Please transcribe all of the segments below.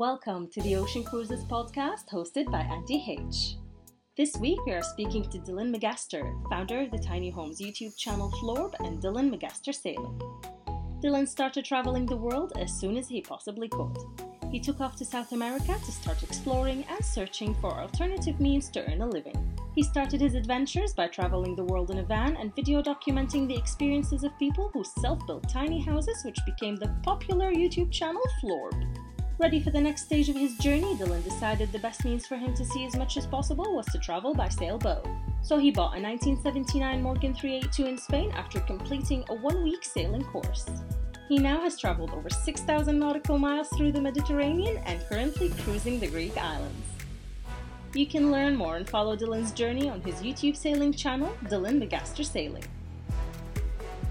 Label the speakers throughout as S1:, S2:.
S1: Welcome to the Ocean Cruises podcast hosted by Auntie H. This week we are speaking to Dylan Magaster, founder of the Tiny Homes YouTube channel Florb and Dylan Magaster Sailing. Dylan started traveling the world as soon as he possibly could. He took off to South America to start exploring and searching for alternative means to earn a living. He started his adventures by traveling the world in a van and video documenting the experiences of people who self built tiny houses, which became the popular YouTube channel Florb. Ready for the next stage of his journey, Dylan decided the best means for him to see as much as possible was to travel by sailboat. So he bought a 1979 Morgan 382 in Spain after completing a one week sailing course. He now has traveled over 6,000 nautical miles through the Mediterranean and currently cruising the Greek islands. You can learn more and follow Dylan's journey on his YouTube sailing channel, Dylan Magaster Sailing.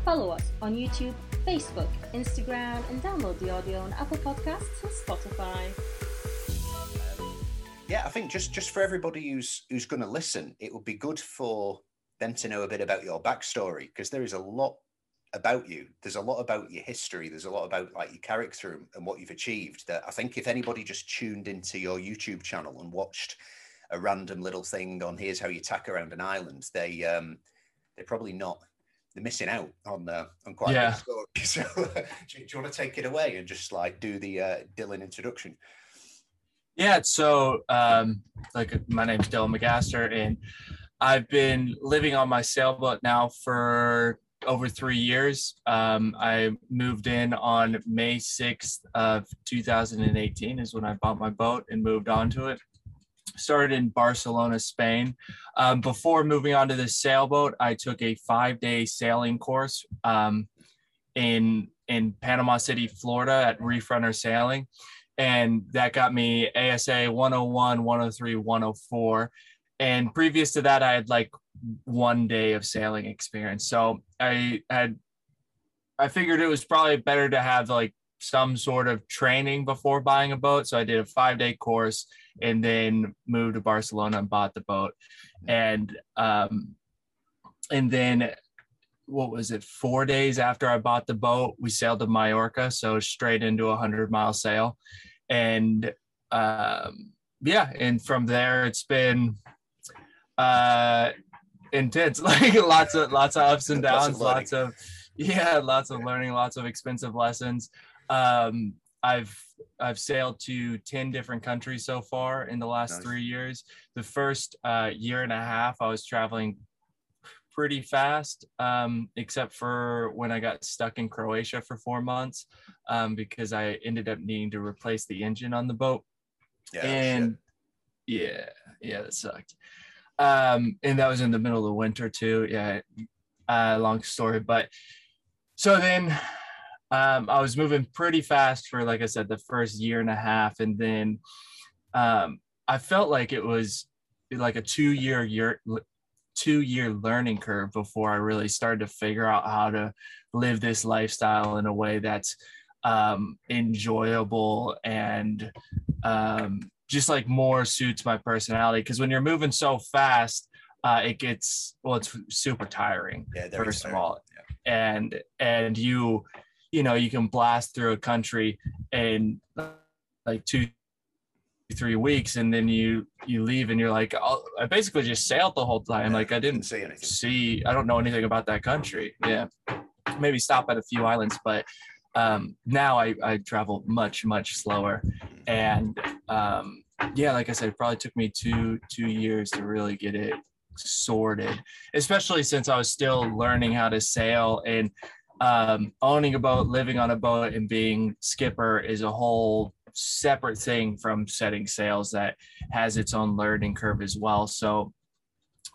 S1: Follow us on YouTube, Facebook, Instagram, and download the audio on Apple Podcasts and Spotify.
S2: Yeah, I think just just for everybody who's who's going to listen, it would be good for them to know a bit about your backstory because there is a lot about you. There's a lot about your history. There's a lot about like your character and what you've achieved. That I think if anybody just tuned into your YouTube channel and watched a random little thing on here's how you tack around an island, they um, they're probably not. They're missing out on uh, on quite
S3: Yeah.
S2: a story. So, do, you- do you want to take it away and just like do the uh, Dylan introduction?
S3: Yeah, so um, like my name's Dylan Magaster, and I've been living on my sailboat now for over three years. Um, I moved in on May 6th of 2018 is when I bought my boat and moved onto it. Started in Barcelona, Spain. Um, before moving on to this sailboat, I took a five-day sailing course um, in in Panama City, Florida, at Reef Runner Sailing and that got me ASA 101, 103, 104. And previous to that, I had like one day of sailing experience. So I had, I figured it was probably better to have like some sort of training before buying a boat. So I did a five day course and then moved to Barcelona and bought the boat. And, um, and then what was it? Four days after I bought the boat, we sailed to Mallorca. So straight into a hundred mile sail and um, yeah, and from there it's been uh, intense, like lots of lots of ups and
S2: Lots of
S3: downs, lots of, yeah, lots of learning, lots of expensive lessons. Um, I've I've sailed to ten different countries so far in the last
S2: Nice.
S3: three years. The first uh, year and a half, I was traveling pretty fast, um, except for when I got stuck in Croatia for four months um, because I ended up needing to replace the engine on the boat.
S2: Yeah,
S3: and yeah, yeah, that sucked. Um, and that was in the middle of the winter too. Yeah, uh, long story, but so then um, I was moving pretty fast for, like I said, the first year and a half, and then um, I felt like it was like a two-year year two-year learning curve before I really started to figure out how to live this lifestyle in a way that's um, enjoyable and um, just like more suits my personality. Because when you're moving so fast, uh, it gets well, it's super tiring
S2: yeah,
S3: first of
S2: there.
S3: all and and you you know you can blast through a country in like two three weeks and then you you leave and you're like oh, i basically just sailed the whole time. Like i didn't
S2: see anything.
S3: see i don't know anything about that country. Yeah. Maybe stop at a few islands but um now i i travel much much slower. And um yeah like i said it probably took me two two years to really get it sorted especially since i was still learning how to sail and um owning a boat living on a boat and being skipper is a whole separate thing from setting sails that has its own learning curve as well. So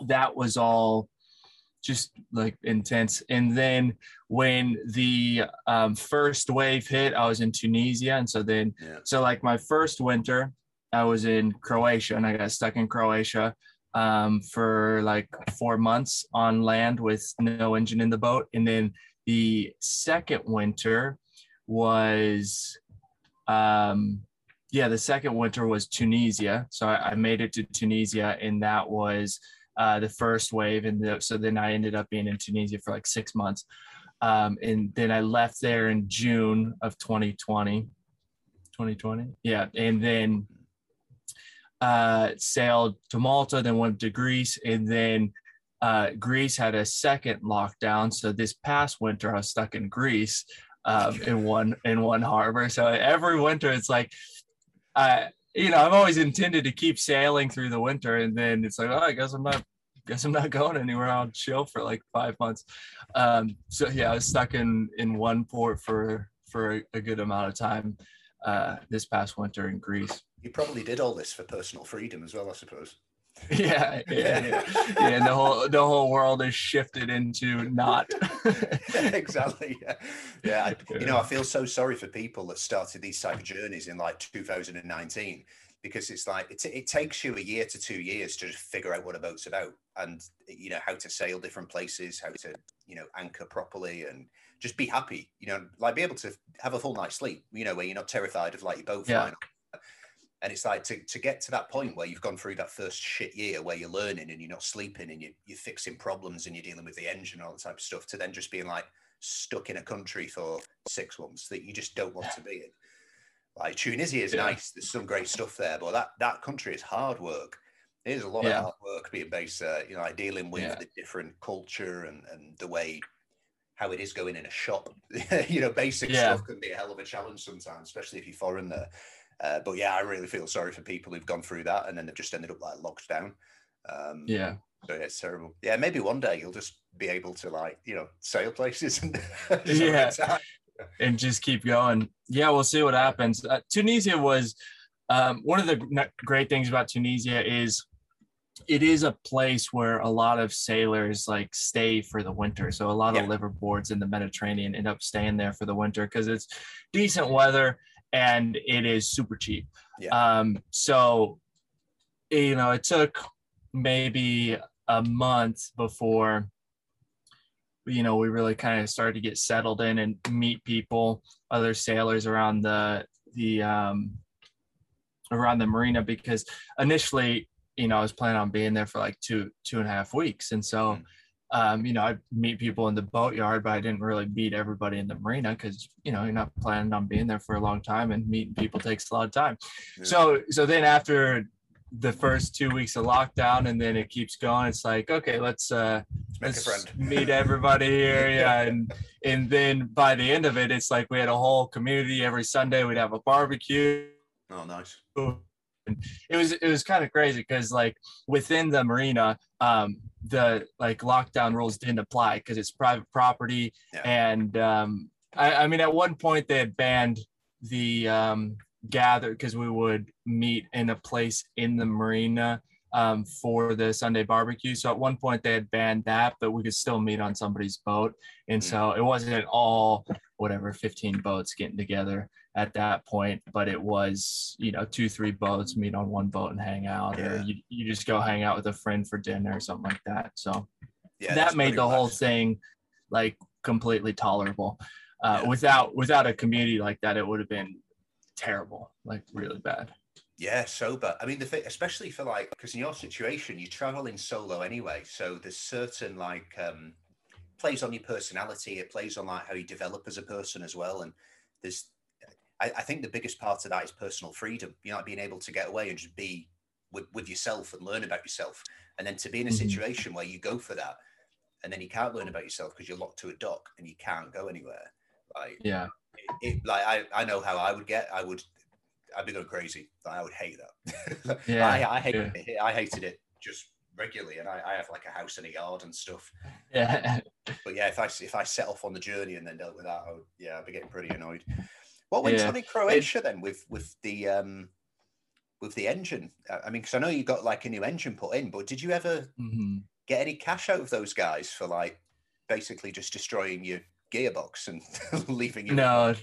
S3: that was all just like intense. And then when the um, first wave hit i was in tunisia. And so then
S2: Yeah.
S3: so like my first winter i was in croatia and i got stuck in croatia um, for like four months on land with no engine in the boat. And then the second winter was um, yeah the second winter was tunisia. So I, I made it to tunisia and that was uh, the first wave, and the, so then I ended up being in Tunisia for like six months, um, and then I left there in June of 2020, 2020. Yeah, and then uh, sailed to Malta, then went to Greece, and then uh, Greece had a second lockdown. So this past winter, I was stuck in Greece um, in one in one harbor. So every winter, it's like, uh, you know, I've always intended to keep sailing through the winter, and then it's like, oh, I guess I'm not. Guess I'm not going anywhere. I'll chill for like five months. Um, so yeah, I was stuck in in one port for for a, a good amount of time uh, this past winter in Greece.
S2: You probably did all this for personal freedom as well, I suppose.
S3: Yeah, yeah, yeah. the whole the whole world is shifted into not.
S2: exactly. Yeah, yeah. I, you know, I feel so sorry for people that started these type of journeys in like 2019 because it's like it, it takes you a year to two years to just figure out what a boat's about and you know how to sail different places how to you know anchor properly and just be happy you know like be able to have a full night's sleep you know where you're not terrified of like your boat yeah. flying and it's like to, to get to that point where you've gone through that first shit year where you're learning and you're not sleeping and you, you're fixing problems and you're dealing with the engine and all that type of stuff to then just being like stuck in a country for six months that you just don't want to be in. Like Tunisia is yeah. nice. There's some great stuff there, but that, that country is hard work. There's a lot yeah. of hard work being based there, you know, like dealing with yeah. the different culture and, and the way how it is going in a shop. you know, basic stuff can be a hell of a challenge sometimes, especially if you're foreign there. Uh, but yeah, I really feel sorry for people who've gone through that and then they've just ended up like locked down. Um,
S3: yeah.
S2: So yeah, it's terrible. Yeah, maybe one day you'll just be able to like you know sail places and
S3: yeah, and just keep going. Yeah, we'll see what happens. Uh, Tunisia was um, one of the great things about Tunisia is it is a place where a lot of sailors like stay for the winter. So a lot yeah. of liveaboards in the Mediterranean end up staying there for the winter because it's decent weather and it is super cheap. Yeah. Um, so, you know, it took maybe a month before, you know, we really kind of started to get settled in and meet people, other sailors around the the um, around the marina because initially, you know, I was planning on being there for like two two and a half weeks, and so. Mm um, you know, I meet people in the boatyard, but I didn't really meet everybody in the marina because you know you're not planning on being there for a long time, and meeting people takes a lot of time. Yeah. So, so then after the first two weeks of lockdown, and then it keeps going, it's like okay, let's uh, let's meet everybody here, yeah, and and then by the end of it, it's like we had a whole community every Sunday. We'd have a barbecue.
S2: Oh, nice.
S3: It was it was kind of crazy because like within the marina, um, the like lockdown rules didn't apply because it's private property. Yeah. And um, I, I, mean, at one point they had banned the um, gather because we would meet in a place in the marina um, for the Sunday barbecue. So at one point they had banned that, but we could still meet on somebody's boat. And mm. so it wasn't at all whatever 15 boats getting together at that point, but it was, you know, two, three boats meet on one boat and hang out, yeah. or you, you just go hang out with a friend for dinner or something like that. So yeah, that made the whole thing like completely tolerable. Uh, yeah. Without without a community like that, it would have been terrible, like really bad.
S2: Yeah, sober. I mean, the thing, especially for like, because in your situation, you're traveling solo anyway, so there's certain like um plays on your personality. It plays on like how you develop as a person as well, and there's I, I, think the biggest part of that is personal freedom. You know, being able to get away and just be with, with yourself and learn about yourself. And then to be in a mm-hmm. situation where you go for that and then you can't learn about yourself because you're locked to a dock and you can't go anywhere. Like,
S3: yeah.
S2: It, it, like I, I know how I would get. I would, I'd be going crazy. Like, I would hate that. yeah. I, I hated yeah. it. I hated it just regularly, and I, I, have like a house and a yard and stuff.
S3: Yeah.
S2: But yeah, if I if I set off on the journey and then dealt with that, I would, yeah, I'd be getting pretty annoyed. What went yeah. on in Croatia it, then with with the um with the engine? I mean, because I know you got like a new engine put in, but did you ever mm-hmm. get any cash out of those guys for like basically just destroying your gearbox and leaving you?
S3: No,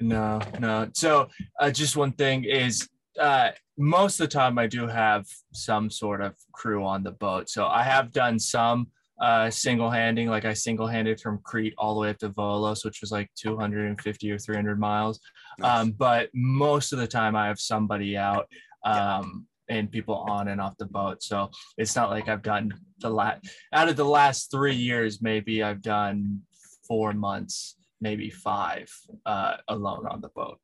S3: no, no. So uh, just one thing is uh, most of the time I do have some sort of crew on the boat. So I have done some uh, single handing, like I single handed from Crete all the way up to Volos, which was like 250 or 300 miles. Nice. Um, but most of the time I have somebody out um, yeah. and people on and off the boat. So it's not like I've done the last, out of the last three years, maybe I've done four months, maybe five uh, alone on the boat.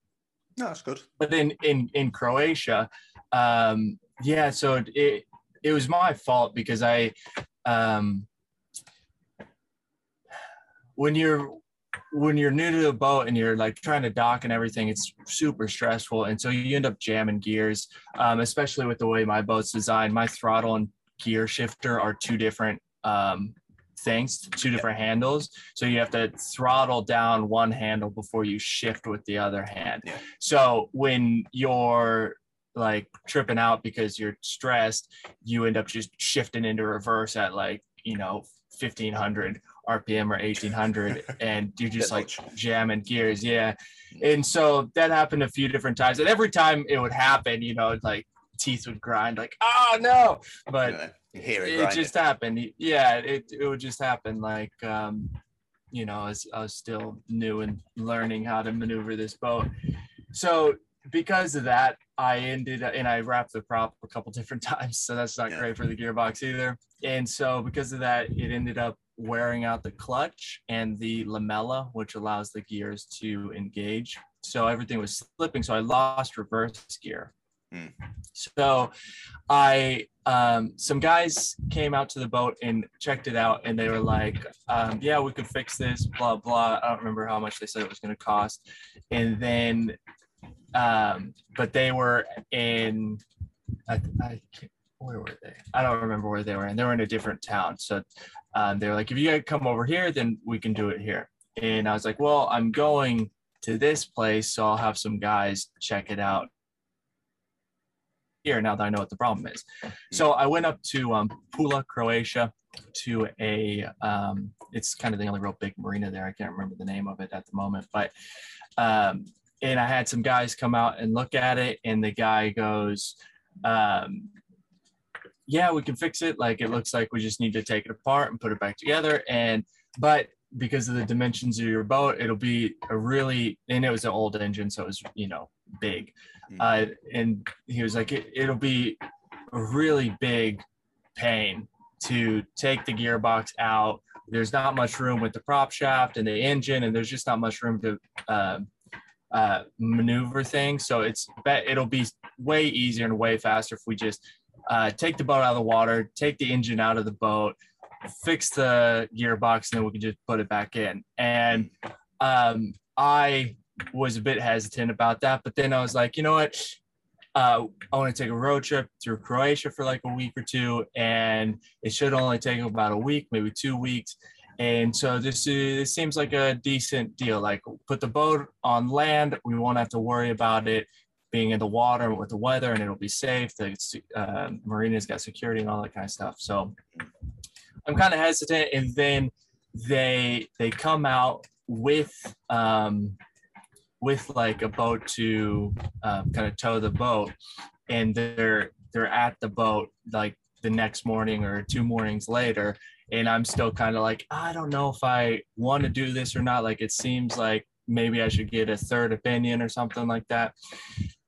S2: No, that's good.
S3: But in in in Croatia, um, yeah, so it it was my fault because I um when you're when you're new to the boat and you're like trying to dock and everything, it's super stressful. And so you end up jamming gears, um, especially with the way my boat's designed. My throttle and gear shifter are two different um, things, two different handles. So you have to throttle down one handle before you shift with the other hand.
S2: Yeah.
S3: So when you're like tripping out because you're stressed, you end up just shifting into reverse at like, you know, 1500 RPM or 1800 and you're just like jamming gears. Yeah. And so that happened a few different times. And every time it would happen, you know, like teeth would grind, like, oh no. But
S2: hear it,
S3: it just happened. Yeah, it, it would just happen. Like, um, you know, as I was still new and learning how to maneuver this boat. So because of that, I ended and I wrapped the prop a couple different times. So that's not
S2: Yeah.
S3: great for the gearbox either. And so because of that, it ended up wearing out the clutch and the lamella, which allows the gears to engage. So everything was slipping. So I lost reverse gear.
S2: Hmm.
S3: So I um, some guys came out to the boat and checked it out, and they were like, um, "Yeah, we could fix this." Blah blah. I don't remember how much they said it was going to cost, and then, um, but they were in, I, I can't, where were they? I don't remember where they were, and they were in a different town. So um, they were like, "If you guys come over here, then we can do it here." And I was like, "Well, I'm going to this place, so I'll have some guys check it out." Here now that I know what the problem is. So I went up to um, Pula, Croatia, to a. Um, it's kind of the only real big marina there. I can't remember the name of it at the moment, but um, and I had some guys come out and look at it, and the guy goes, um, "Yeah, we can fix it. Like it looks like we just need to take it apart and put it back together." And but because of the dimensions of your boat, it'll be a really and it was an old engine, so it was you know big.
S2: Mm.
S3: Uh, and he was like, it, it'll be a really big pain to take the gearbox out. There's not much room with the prop shaft and the engine, and there's just not much room to uh, uh, maneuver things. So it's bet it'll be way easier and way faster if we just uh, take the boat out of the water, take the engine out of the boat, fix the gearbox, and then we can just put it back in. And um, I was a bit hesitant about that, but then I was like, you know what? Uh, I want to take a road trip through Croatia for like a week or two, and it should only take about a week, maybe two weeks. And so this is, this seems like a decent deal. Like put the boat on land, we won't have to worry about it being in the water with the weather, and it'll be safe. The uh, marina's got security and all that kind of stuff. So I'm kind of hesitant, and then they they come out with um, with like a boat to um, kind of tow the boat, and they're they're at the boat like the next morning or two mornings later, and I'm still kind of like I don't know if I want to do this or not. Like it seems like maybe I should get a third opinion or something like that.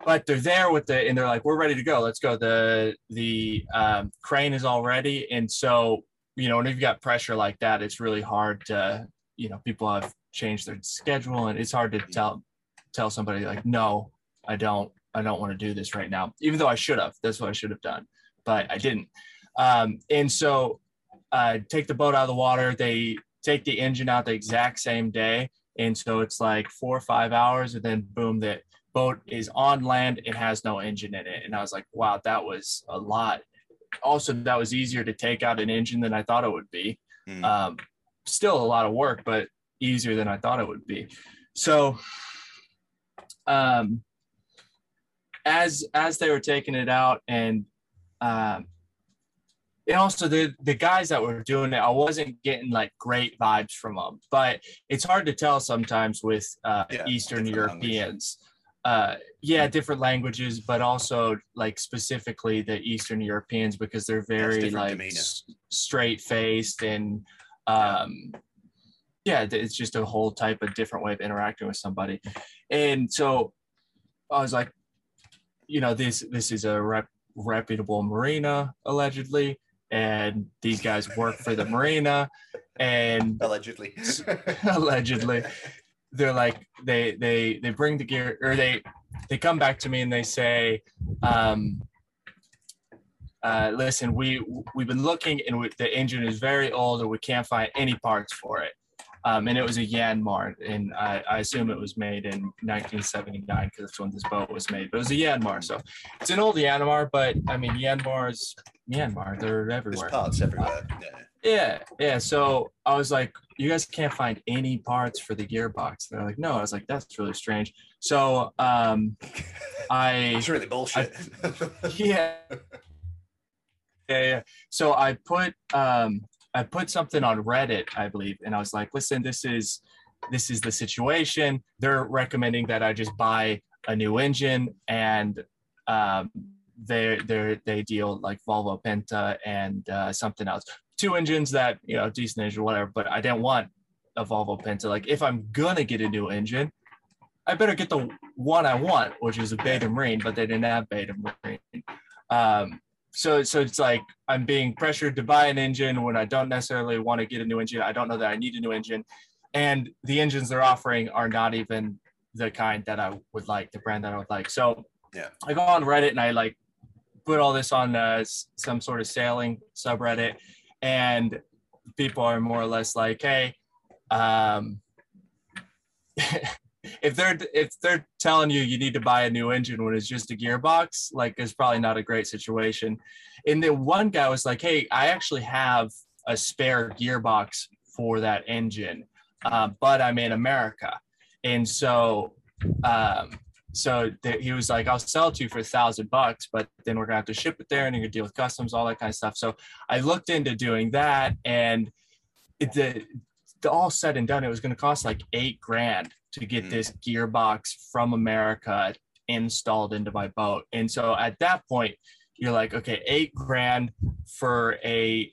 S3: But they're there with the and they're like we're ready to go. Let's go. The the um, crane is all ready, and so you know when you've got pressure like that, it's really hard to you know people have changed their schedule and it's hard to tell tell somebody like no i don't i don't want to do this right now even though i should have that's what i should have done but i didn't um, and so uh, take the boat out of the water they take the engine out the exact same day and so it's like four or five hours and then boom the boat is on land it has no engine in it and i was like wow that was a lot also that was easier to take out an engine than i thought it would be
S2: Mm.
S3: um, still a lot of work, but easier than I thought it would be. So, um, as as they were taking it out, and um, and also the the guys that were doing it, I wasn't getting like great vibes from them. But it's hard to tell sometimes with uh,
S2: Yeah,
S3: Eastern. Europeans. Uh, yeah, different languages, but also like specifically the Eastern Europeans because they're very like
S2: demeanor.
S3: straight faced and um, yeah, it's just a whole type of different way of interacting with somebody. And so I was like, you know, this this is a rep, reputable marina allegedly, and these guys work for the marina, and
S2: Allegedly.
S3: allegedly they're like they they they bring the gear or they they come back to me and they say, um, uh, listen, we we've been looking and we, the engine is very old and we can't find any parts for it. Um, and it was a Yanmar, and I, I, assume it was made in 1979 because that's when this boat was made. But it was a Yanmar, so it's an old Yanmar. But I mean, Yanmars, Myanmar, they're everywhere.
S2: There's parts everywhere. Yeah.
S3: Yeah, yeah. So I was like, you guys can't find any parts for the gearbox. They're like, no. I was like, that's really strange. So um, I.
S2: It's really bullshit.
S3: I, yeah. Yeah, yeah. So I put um, I put something on Reddit, I believe, and I was like, listen, this is this is the situation. They're recommending that I just buy a new engine and um, they they they deal like Volvo Penta and uh, something else. Two engines that you know decent engine whatever but i didn't want a volvo penta. Like if i'm gonna get a new engine i better get the one i want which is a beta marine but they didn't have beta marine. Um, so so it's like i'm being pressured to buy an engine when i don't necessarily want to get a new engine. I don't know that i need a new engine. And the engines they're offering are not even the kind that i would like the brand that i would like. So
S2: yeah.
S3: I go on reddit and i like put all this on uh, some sort of sailing subreddit. And people are more or less like, hey, um, if they're if they're telling you you need to buy a new engine when it's just a gearbox, like it's probably not a great situation. And then one guy was like, hey, I actually have a spare gearbox for that engine, uh, but I'm in America, and so um, so th- he was like, I'll sell it to you for a thousand bucks, but then we're gonna have to ship it there and you're gonna deal with customs, all that kind of stuff. So I looked into doing that and it, the, the all said and done, it was gonna cost like eight grand to get mm. this gearbox from America installed into my boat. And so at that point, you're like, okay, eight grand for a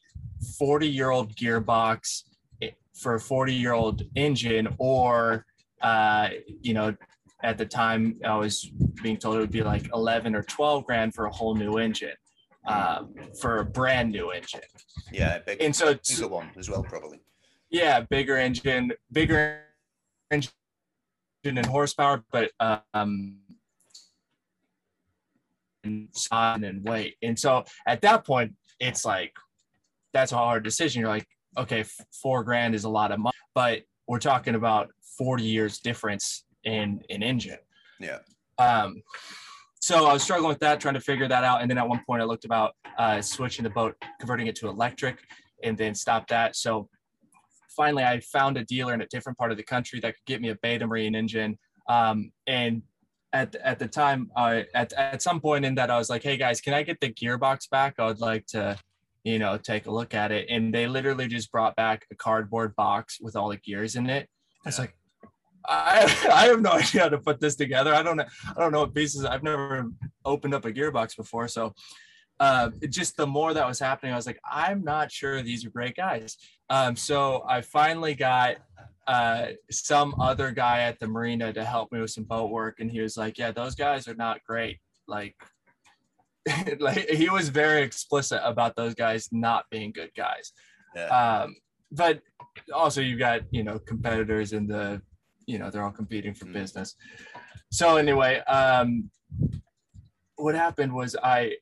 S3: 40 year old gearbox eh, for a 40 year old engine or uh, you know at the time I was being told it would be like 11 or 12 grand for a whole new engine, um, for a brand new engine.
S2: Yeah, big,
S3: and so
S2: bigger one as well, probably.
S3: Yeah, bigger engine, bigger engine and horsepower, but um, and size and weight. And so at that point, it's like that's a hard decision. You're like, okay, four grand is a lot of money, but we're talking about 40 years difference in an engine.
S2: Yeah.
S3: Um, so I was struggling with that, trying to figure that out. And then at one point, I looked about uh, switching the boat, converting it to electric, and then stopped that. So finally, I found a dealer in a different part of the country that could get me a Beta Marine engine. Um, and at, at the time, uh, at, at some point in that, I was like, hey guys, can I get the gearbox back? I would like to, you know, take a look at it. And they literally just brought back a cardboard box with all the gears in it. I was like, I, I have no idea how to put this together. I don't know. I don't know what pieces. I've never opened up a gearbox before, so uh, just the more that was happening, I was like, I'm not sure these are great guys. Um, so I finally got uh, some other guy at the marina to help me with some boat work, and he was like, "Yeah, those guys are not great. Like, like he was very explicit about those guys not being good guys. Yeah. Um, but also, you've got you know competitors in the you know they're all competing for mm. business so anyway um what happened was i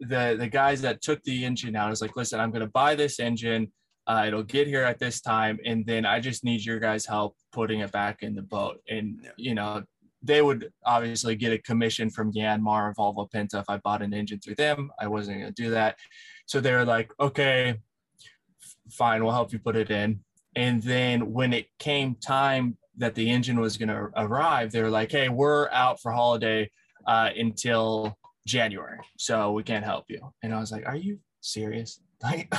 S3: the the guys that took the engine out was like listen i'm going to buy this engine uh, it'll get here at this time and then i just need your guys help putting it back in the boat and yeah. you know they would obviously get a commission from Yanmar and Volvo Penta if I bought an engine through them. I wasn't going to do that. So they were like, okay, fine, we'll help you put it in. And then when it came time that the engine was going to arrive, they were like, "Hey, we're out for holiday uh, until January, so we can't help you." And I was like, "Are you serious? Like,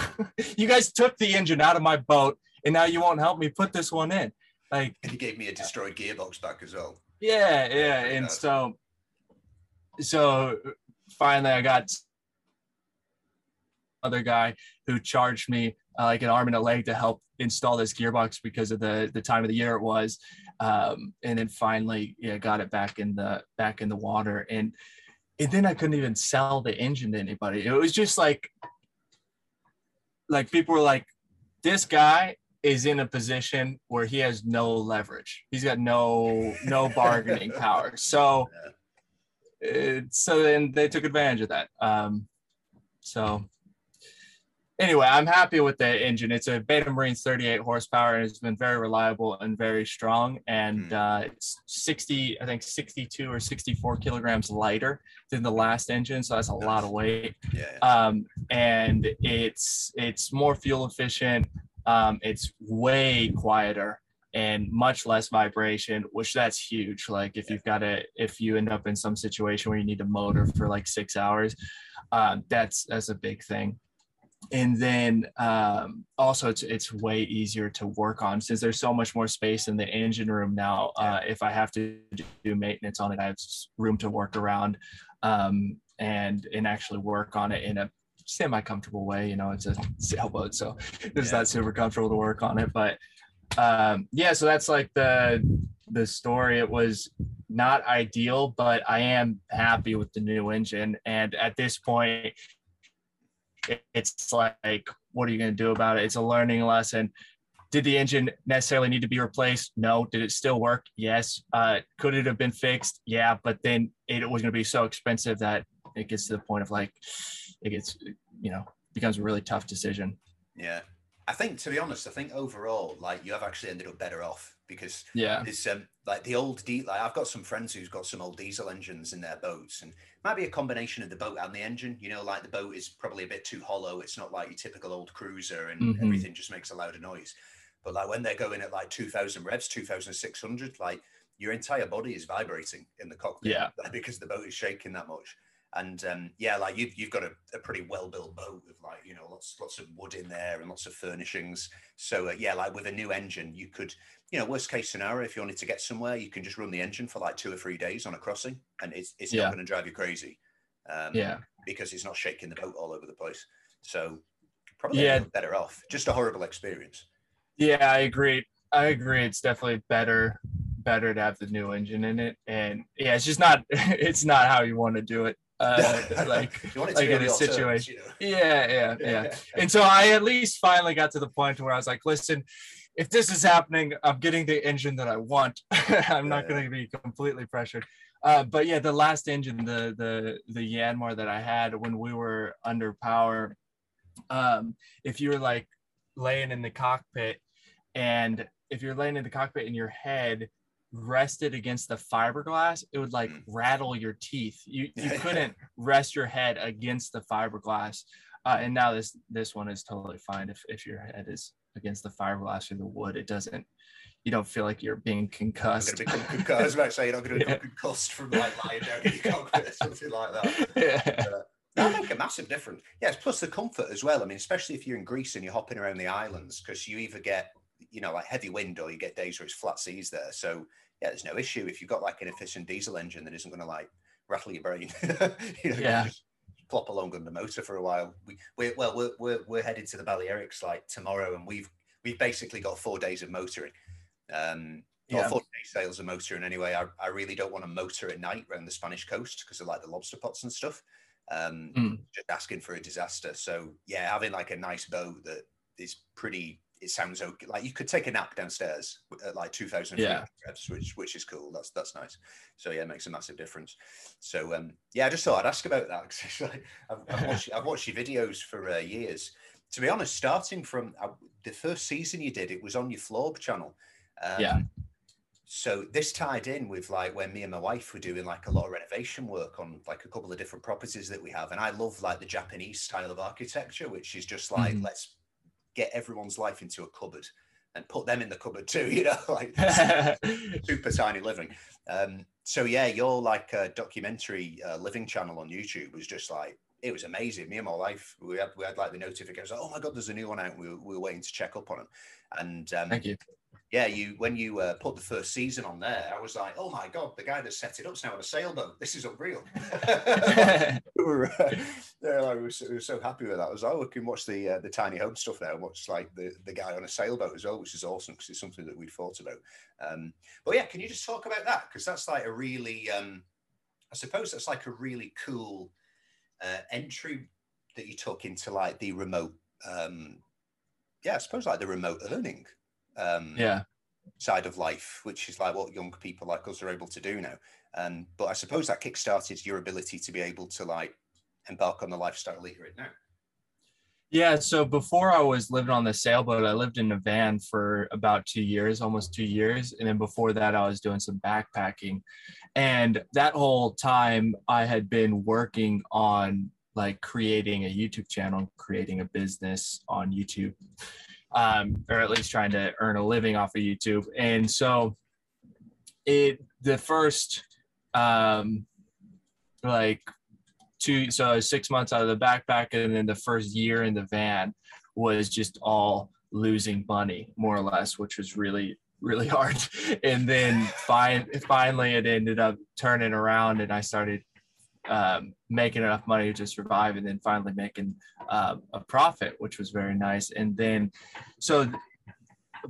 S3: you guys took the engine out of my boat, and now you won't help me put this one in?" Like,
S2: and he gave me a destroyed gearbox back as well.
S3: Yeah, yeah, and so, so finally, I got other guy who charged me uh, like an arm and a leg to help install this gearbox because of the the time of the year it was um, and then finally yeah got it back in the back in the water and and then I couldn't even sell the engine to anybody it was just like like people were like this guy is in a position where he has no leverage. He's got no no bargaining power. So it, so then they took advantage of that. Um, so anyway, I'm happy with the engine. It's a Beta Marine 38 horsepower and it's been very reliable and very strong. And uh, it's 60, I think 62 or 64 kilograms lighter than the last engine. So that's a lot of weight.
S2: Yeah.
S3: Um, and it's it's more fuel efficient. Um, it's way quieter and much less vibration, which that's huge. Like if you've got a, if you end up in some situation where you need a motor for like six hours, uh, that's that's a big thing and then um, also it's it's way easier to work on since there's so much more space in the engine room now. Uh, if I have to do maintenance on it, I have room to work around um, and and actually work on it in a semi comfortable way. You know, it's a sailboat, so it's
S2: Yeah.
S3: not super comfortable to work on it. But um, yeah, so that's like the the story. It was not ideal, but I am happy with the new engine. And at this point, it's like, what are you going to do about it? It's a learning lesson. Did the engine necessarily need to be replaced? No. Did it still work? Yes. Uh, could it have been fixed? Yeah. But then it was going to be so expensive that it gets to the point of like, it gets, you know, becomes a really tough decision.
S2: Yeah. I think, to be honest, I think overall, like you have actually ended up better off because
S3: Yeah.
S2: it's um, like the old di- like I've got some friends who's got some old diesel engines in their boats, and it might be a combination of the boat and the engine. You know, like the boat is probably a bit too hollow. It's not like your typical old cruiser, and
S3: Mhm.
S2: everything just makes a louder noise. But like when they're going at like two thousand revs, two thousand six hundred, like your entire body is vibrating in the cockpit
S3: Yeah.
S2: because the boat is shaking that much. And um, yeah, like you've you've got a, a pretty well built boat with like you know lots lots of wood in there and lots of furnishings. So uh, yeah, like with a new engine, you could you know worst case scenario if you wanted to get somewhere, you can just run the engine for like two or three days on a crossing, and it's it's
S3: Yeah.
S2: not going to drive you crazy. Um,
S3: Yeah.
S2: because it's not shaking the boat all over the place. So probably
S3: Yeah.
S2: better off. Just a horrible experience.
S3: Yeah, I agree. I agree. It's definitely better better to have the new engine in it. And yeah, it's just not it's not how you want to do it. Uh, like
S2: you want it to
S3: like in a
S2: your terms,
S3: situation.
S2: you know?
S3: yeah, yeah, yeah. And so I at least finally got to the point where I was like, listen, if this is happening, I'm getting the engine that I want. I'm not
S2: Yeah.
S3: going to be completely pressured. Uh, but yeah, the last engine, the the the Yanmar that I had when we were under power, um, if you were like laying in the cockpit, and if you're laying in the cockpit and your head rested against the fiberglass, it would like
S2: Mm.
S3: rattle your teeth. You you couldn't rest your head against the fiberglass. Uh, and now this this one is totally fine if if your head is against the fiberglass or the wood. It doesn't. You don't feel like you're being concussed.
S2: become concussed. I was about to say you're not going to
S3: Yeah.
S2: become concussed from like lying down in your cockpit or something like that.
S3: yeah.
S2: That make a massive difference. Yes, plus the comfort as well. I mean, especially if you're in Greece and you're hopping around the islands, because you either get, you know, like heavy wind or you get days where it's flat seas there. So yeah, there's no issue if you've got like an efficient diesel engine that isn't going to like rattle your brain. you know, you
S3: Yeah.
S2: just plop along on the motor for a while. We we're well we're we're, we're headed to the Balearics like tomorrow, and we've we've basically got four days of motoring. Um, or
S3: Yeah.
S2: four day sales of motoring anyway. I, I really don't want to motor at night around the Spanish coast because of like the lobster pots and stuff. Um,
S3: Mm.
S2: just asking for a disaster. So yeah, having like a nice boat that is pretty. It sounds okay. Like you could take a nap downstairs at like two thousand
S3: Yeah.
S2: revs, which which is cool. That's that's nice. So yeah, it makes a massive difference. So um, yeah, I just thought I'd ask about that 'cause it's like, I've, I've, watched, I've watched your videos for uh, years. To be honest, starting from uh, the first season you did, it was on your Florb channel. Um,
S3: Yeah.
S2: So this tied in with like when me and my wife were doing like a lot of renovation work on like a couple of different properties that we have, and I love like the Japanese style of architecture, which is just like
S3: Mhm.
S2: let's get everyone's life into a cupboard and put them in the cupboard too, you know, like super tiny living. Um, so yeah, your like uh, documentary uh, living channel on YouTube was just like it was amazing. Me and my wife, we had we had like the notifications. Like, oh my god, there's a new one out. We were, we were waiting to check up on it, and um,
S3: Thank you.
S2: Yeah, you when you uh, put the first season on there, I was like, oh my god, the guy that set it up's now on a sailboat. This is unreal. we were, uh, yeah, like, we, were so, we were so happy with that. I was like, oh, we can watch the uh, the tiny home stuff now and watch like the, the guy on a sailboat as well, which is awesome because it's something that we'd thought about. Um, but yeah, can you just talk about that? Because that's like a really, um, I suppose that's like a really cool uh, entry that you took into like the remote, um, yeah, I suppose like the remote earning um,
S3: yeah
S2: side of life, which is like what young people like us are able to do now. Um, but I suppose that kickstarted your ability to be able to like embark on the lifestyle that you're in now.
S3: Yeah, so before I was living on the sailboat, I lived in a van for about two years, almost two years. And then before that, I was doing some backpacking. And that whole time, I had been working on like creating a YouTube channel, creating a business on YouTube, um, or at least trying to earn a living off of YouTube. And so it, the first, um, like two so six months out of the backpack and then the first year in the van was just all losing money more or less which was really really hard and then fine, finally it ended up turning around and i started um, making enough money to just survive and then finally making uh, a profit which was very nice and then so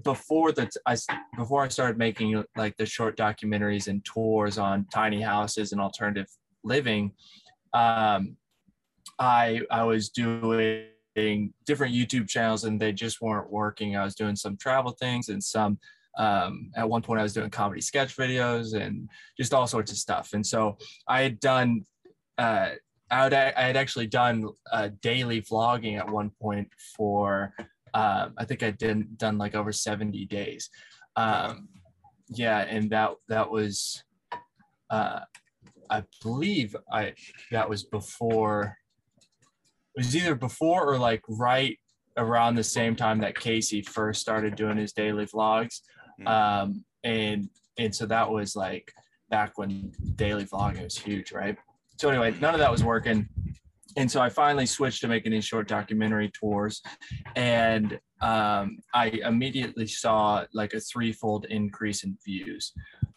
S3: before that i before i started making like the short documentaries and tours on tiny houses and alternative living um, I I was doing different YouTube channels and they just weren't working. I was doing some travel things and some um, at one point I was doing comedy sketch videos and just all sorts of stuff. And so I had done uh, I, would, I had actually done uh, daily vlogging at one point for uh, I think I did done like over 70 days. Um, yeah, and that that was uh, I believe I that was before it was either before or like right around the same time that Casey first started doing his daily vlogs. Mm-hmm. Um, and and so that was like back when daily vlogging was huge, right? So anyway, none of that was working. And so I finally switched to making these short documentary tours. And um, I immediately saw like a threefold increase in views.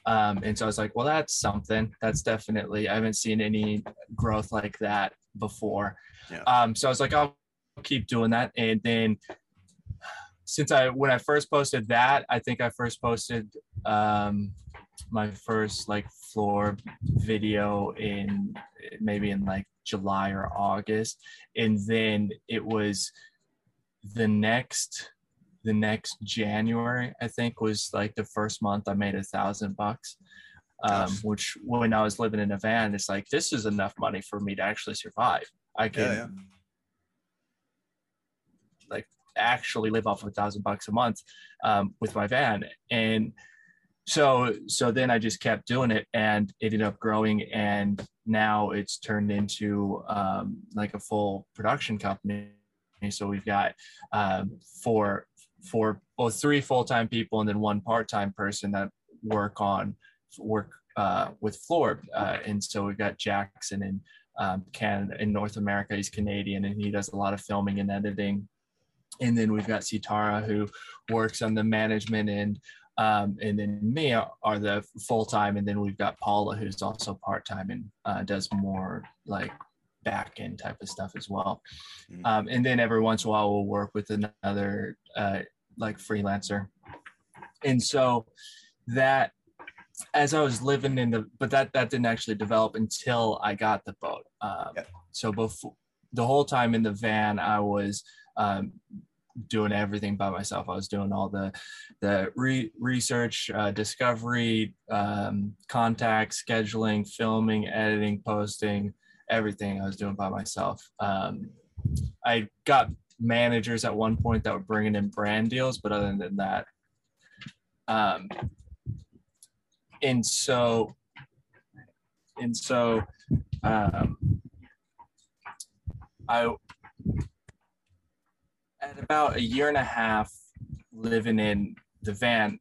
S3: Um, and so I was like, well, that's something. That's definitely, I haven't seen any growth like that before. Yeah. Um, so I was like, I'll keep doing that. And then since I, when I first posted that, I think I first posted um, my first like Florb video in maybe in like July or August. And then it was the next the next January, I think, was like the first month I made a thousand bucks. Um, which when I was living in a van, it's like this is enough money for me to actually survive. I can yeah, yeah. like actually live off of a thousand bucks a month um, with my van, and so so then I just kept doing it, and it ended up growing, and now it's turned into um, like a full production company. So we've got um, four for both three full-time people and then one part-time person that work on work uh, with Florb. Uh, and so we've got Jackson in um, Canada, in North America. He's Canadian and he does a lot of filming and editing. And then we've got Sitara who works on the management end. Um, and then me are the full time. And then we've got Paula who's also part time and uh, does more like back end type of stuff as well. Mm-hmm. Um, and then every once in a while we'll work with another uh, like freelancer. And so that as I was living in the, but that that didn't actually develop until I got the boat. Um, yeah. So before the whole time in the van, I was um, doing everything by myself. I was doing all the the re- research, uh, discovery, um, contact, scheduling, filming, editing, posting, everything I was doing by myself. Um, I got managers at one point that were bringing in brand deals, but other than that, um, and so, and so, um, I at about a year and a half living in the van,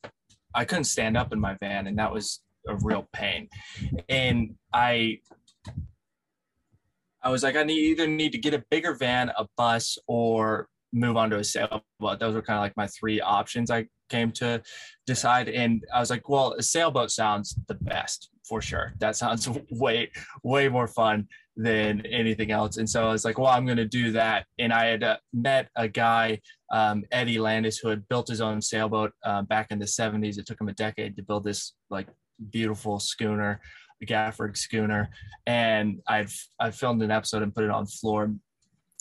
S3: I couldn't stand up in my van, and that was a real pain. And I I was like, I need either need to get a bigger van, a bus, or move on to a sailboat. Those were kind of like my three options I came to decide. And I was like, well, a sailboat sounds the best for sure. That sounds way, way more fun than anything else. And so I was like, well, I'm going to do that. And I had uh, met a guy, um, Eddie Landis, who had built his own sailboat uh, back in the 70s. It took him a decade to build this like beautiful schooner. A Gafford schooner, and I'd I filmed an episode and put it on Florb.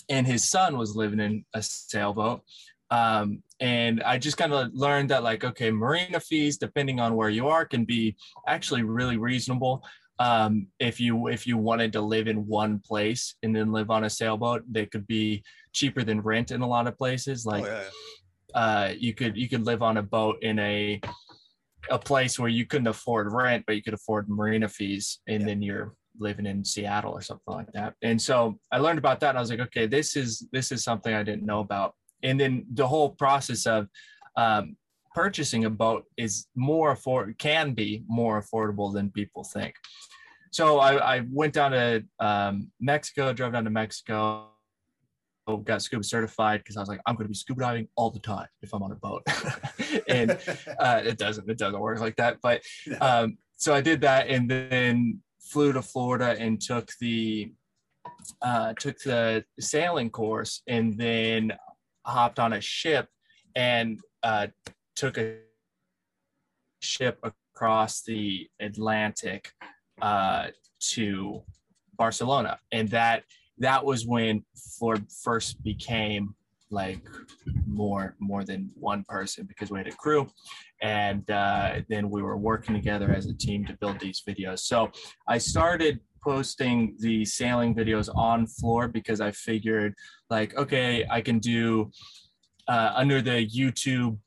S3: And his son was living in a sailboat, Um, and I just kind of learned that like, okay, marina fees, depending on where you are, can be actually really reasonable. Um, if you if you wanted to live in one place and then live on a sailboat, that could be cheaper than rent in a lot of places. Like, oh, yeah. uh, you could you could live on a boat in a a place where you couldn't afford rent, but you could afford marina fees, and yeah. then you're living in Seattle or something like that. And so I learned about that, and I was like, okay, this is this is something I didn't know about and then the whole process of um, purchasing a boat is more afford can be more affordable than people think. So I, I went down to um, Mexico, drove down to Mexico, got scuba certified because I was like, I'm going to be scuba diving all the time if I'm on a boat, and uh, it doesn't it doesn't work like that. But um, so I did that, and then flew to Florida and took the uh, took the sailing course, and then hopped on a ship and uh, took a ship across the Atlantic uh, to Barcelona, and that that was when Florb first became like more more than one person because we had a crew. And uh, then we were working together as a team to build these videos. So i started posting the sailing videos on Florb because I figured like, okay, I can do uh, under the YouTube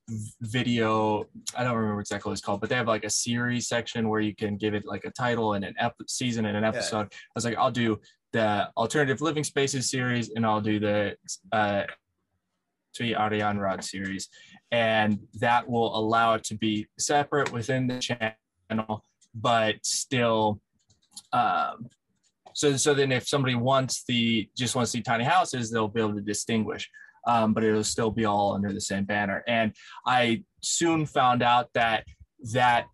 S3: video, I don't remember exactly what it's called, but they have like a series section where you can give it like a title and an ep- season and an episode. Yeah. I was like, I'll do the alternative living spaces series and I'll do the uh, Tui Ariane Rod series. And that will allow it to be separate within the channel, but still um, so so then if somebody wants the just wants to see tiny houses, they'll be able to distinguish. Um, but it'll still be all under the same banner. And I soon found out that that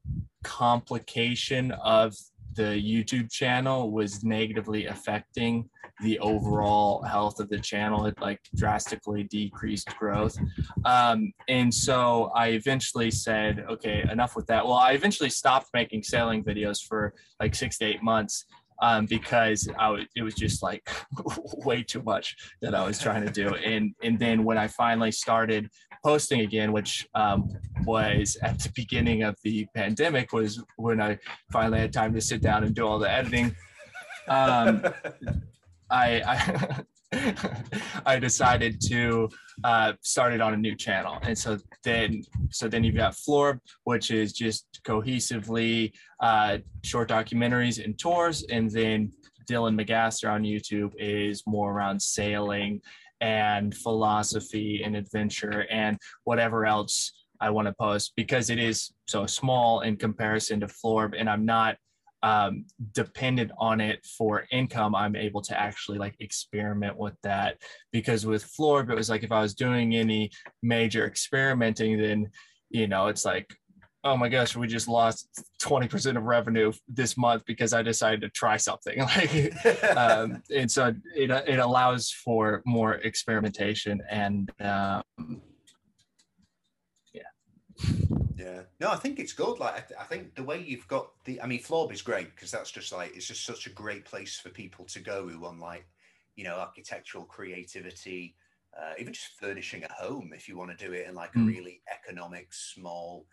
S3: complication of the YouTube channel was negatively affecting the overall health of the channel. It like drastically decreased growth. Um, and so I eventually said, okay, enough with that. Well, I eventually stopped making sailing videos for like six to eight months um, because I w- it was just like way too much that I was trying to do. And and then when I finally started posting again, which um, was at the beginning of the pandemic, was when I finally had time to sit down and do all the editing. Um, I, I I decided to uh, start it on a new channel, and so then so then you've got Florb, which is just cohesively uh, short documentaries and tours, and then Dylan Magaster on YouTube is more around sailing and philosophy and adventure and whatever else I want to post because it is so small in comparison to Florb, and I'm not um, dependent on it for income, I'm able to actually like experiment with that. Because with Florb, it was like if I was doing any major experimenting, then you know it's like, oh my gosh, we just lost 20% of revenue this month because I decided to try something. Like, um, and so it it allows for more experimentation and um,
S2: yeah. No, I think it's good. Like, I, th- I think the way you've got the, I mean, Florb is great because that's just like, it's just such a great place for people to go who want like, you know, architectural creativity, uh, even just furnishing a home if you want to do it in like mm. a really economic, small,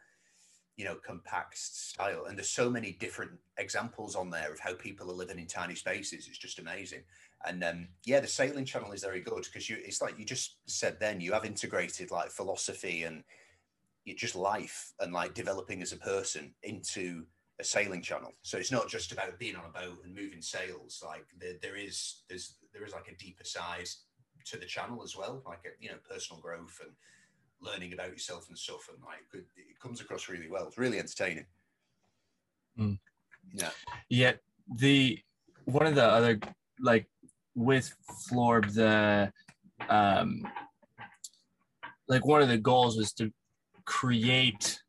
S2: you know, compact style. And there's so many different examples on there of how people are living in tiny spaces. It's just amazing. And um, yeah, the sailing channel is very good because you, it's like you just said then, you have integrated like philosophy and, just life and like developing as a person into a sailing channel. So it's not just about being on a boat and moving sails. Like there, there is there's there is like a deeper side to the channel as well, like a, you know personal growth and learning about yourself and stuff. And like it comes across really well. It's really entertaining.
S3: Mm. Yeah. Yeah. The one of the other like with Florb the um like one of the goals was to create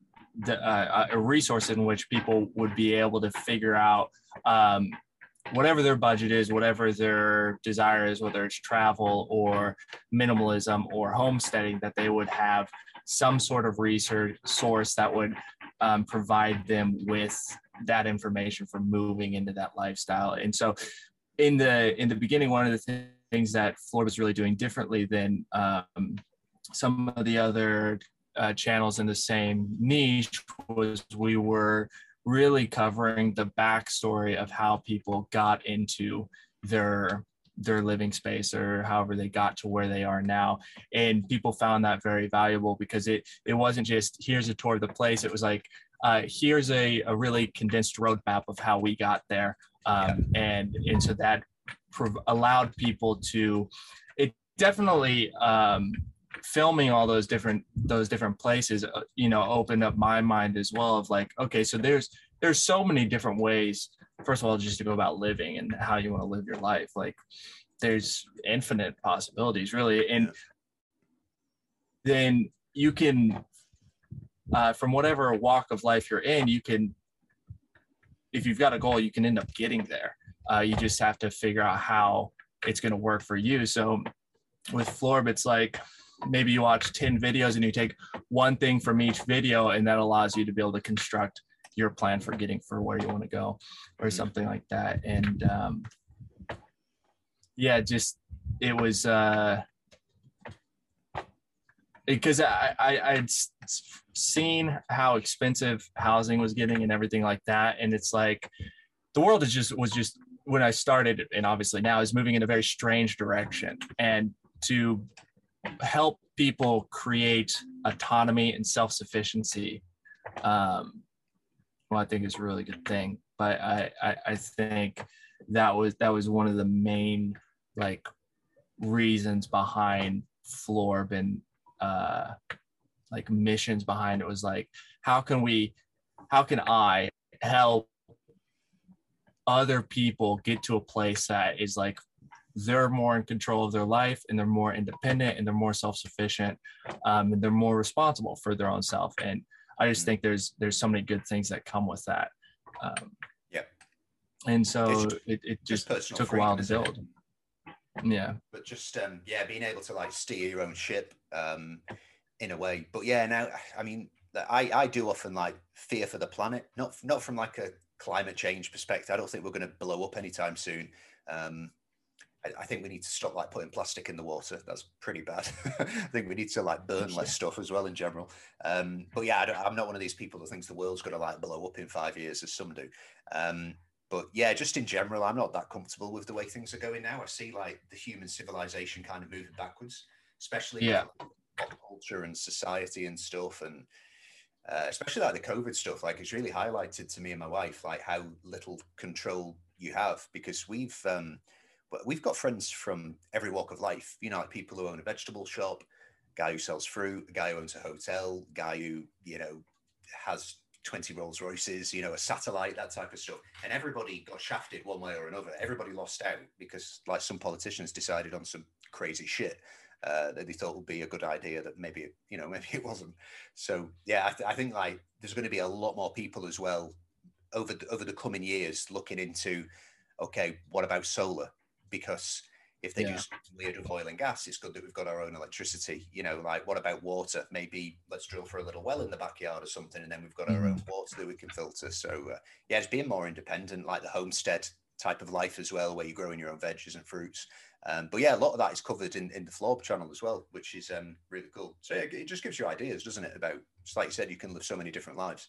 S3: the, uh, a resource in which people would be able to figure out um, whatever their budget is, whatever their desire is, whether it's travel or minimalism or homesteading, that they would have some sort of research source that would um, provide them with that information for moving into that lifestyle. And so, in the in the beginning, one of the things that Florb was really doing differently than um, some of the other uh, channels in the same niche was we were really covering the backstory of how people got into their their living space or however they got to where they are now. And people found that very valuable because it it wasn't just here's a tour of the place. It was like uh, here's a, a really condensed roadmap of how we got there. Um, and and so that prov- allowed people to it definitely um, filming all those different those different places uh, you know opened up my mind as well of like okay so there's there's so many different ways first of all just to go about living and how you want to live your life. Like there's infinite possibilities really. And then you can uh, from whatever walk of life you're in you can if you've got a goal you can end up getting there. Uh, you just have to figure out how it's going to work for you. So with florb it's like maybe you watch 10 videos and you take one thing from each video and that allows you to be able to construct your plan for getting for where you want to go or mm-hmm. something like that. And um, yeah just it was uh because I, I I'd seen how expensive housing was getting and everything like that, and it's like the world is just was just when I started, and obviously now is moving in a very strange direction, and to help people create autonomy and self sufficiency um, well, I think is a really good thing. But I, I, I think that was that was one of the main like reasons behind Florb and uh, like missions behind it was like how can we how can I help other people get to a place that is like they're more in control of their life and they're more independent and they're more self-sufficient um, and they're more responsible for their own self and I just mm-hmm. think there's there's so many good things that come with that. Um,
S2: yeah.
S3: And so just, it, it just, just took a while to build. Yeah.
S2: But just um, yeah, being able to like steer your own ship um, in a way. But yeah, now I mean, I I do often like fear for the planet, not not from like a climate change perspective. I don't think we're going to blow up anytime soon. Um, I, think we need to stop like putting plastic in the water. That's pretty bad. I think we need to like burn less stuff as well in general. Um, but yeah, I am not one of these people that thinks the world's going to like blow up in five years, as some do. Um, but yeah, just in general, I'm not that comfortable with the way things are going now. I see like the human civilization kind of moving backwards, especially
S3: yeah.
S2: pop culture and society and stuff, and uh, especially like the COVID stuff. Like it's really highlighted to me and my wife like how little control you have because we've um, but we've got friends from every walk of life. You know, like people who own a vegetable shop, guy who sells fruit, a guy who owns a hotel, guy who you know has 20 Rolls Royces, you know, a satellite, that type of stuff. And everybody got shafted one way or another. Everybody lost out because, like, some politicians decided on some crazy shit uh, that they thought would be a good idea that maybe, you know, maybe it wasn't. So, yeah, I, th- I think, like, there's going to be a lot more people as well over the, over the coming years looking into, okay, what about solar? Because if they yeah. do something weird with oil and gas, it's good that we've got our own electricity. You know, like what about water? Maybe let's drill for a little well in the backyard or something, and then we've got our mm. own water that we can filter. So uh, yeah, just being more independent, like the homestead type of life as well, where you're growing your own veggies and fruits. Um, but yeah, a lot of that is covered in, in the Florb channel as well, which is um, really cool. So yeah, it just gives you ideas, doesn't it? About just like you said, you can live so many different lives.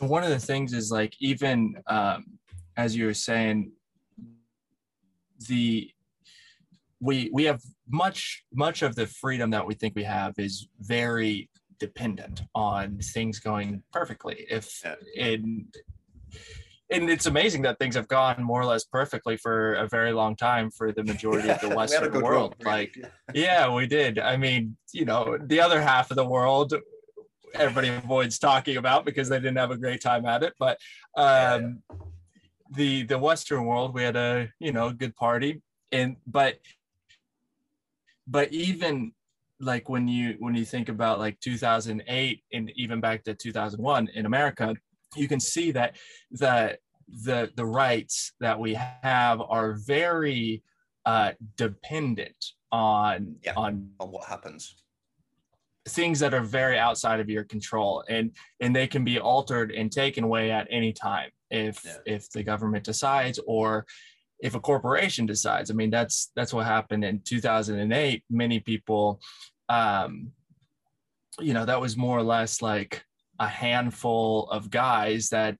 S3: One of the things is like even um, as you were saying, the we we have much much of the freedom that we think we have is very dependent on things going perfectly. If in and it's amazing that things have gone more or less perfectly for a very long time for the majority yeah, of the western world. like yeah. we did. I mean you know the other half of the world everybody avoids talking about because they didn't have a great time at it but um yeah the the Western world, we had a you know good party, and but but even like when you when you think about like 2008 and even back to 2001 in America, you can see that the the the rights that we have are very uh, dependent on
S2: yeah,
S3: on
S2: on what happens
S3: things that are very outside of your control and and they can be altered and taken away at any time if yeah. if the government decides or if a corporation decides i mean that's that's what happened in 2008 many people um, you know, that was more or less like a handful of guys that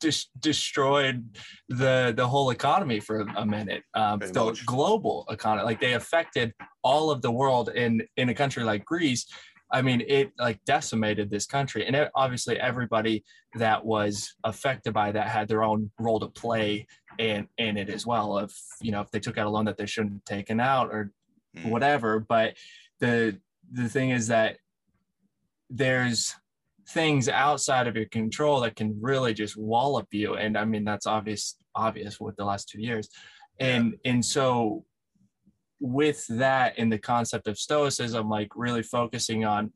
S3: just destroyed the the whole economy for a minute. Um, the
S2: much.
S3: global economy, like they affected all of the world. In in a country like Greece, I mean, it like decimated this country, and it, obviously everybody that was affected by that had their own role to play in in it as well. If you know, if they took out a loan that they shouldn't have taken out or
S2: Mm.
S3: whatever, but the the thing is that there's things outside of your control that can really just wallop you and i mean that's obvious obvious with the last two years. And and so with that in the concept of stoicism like really focusing on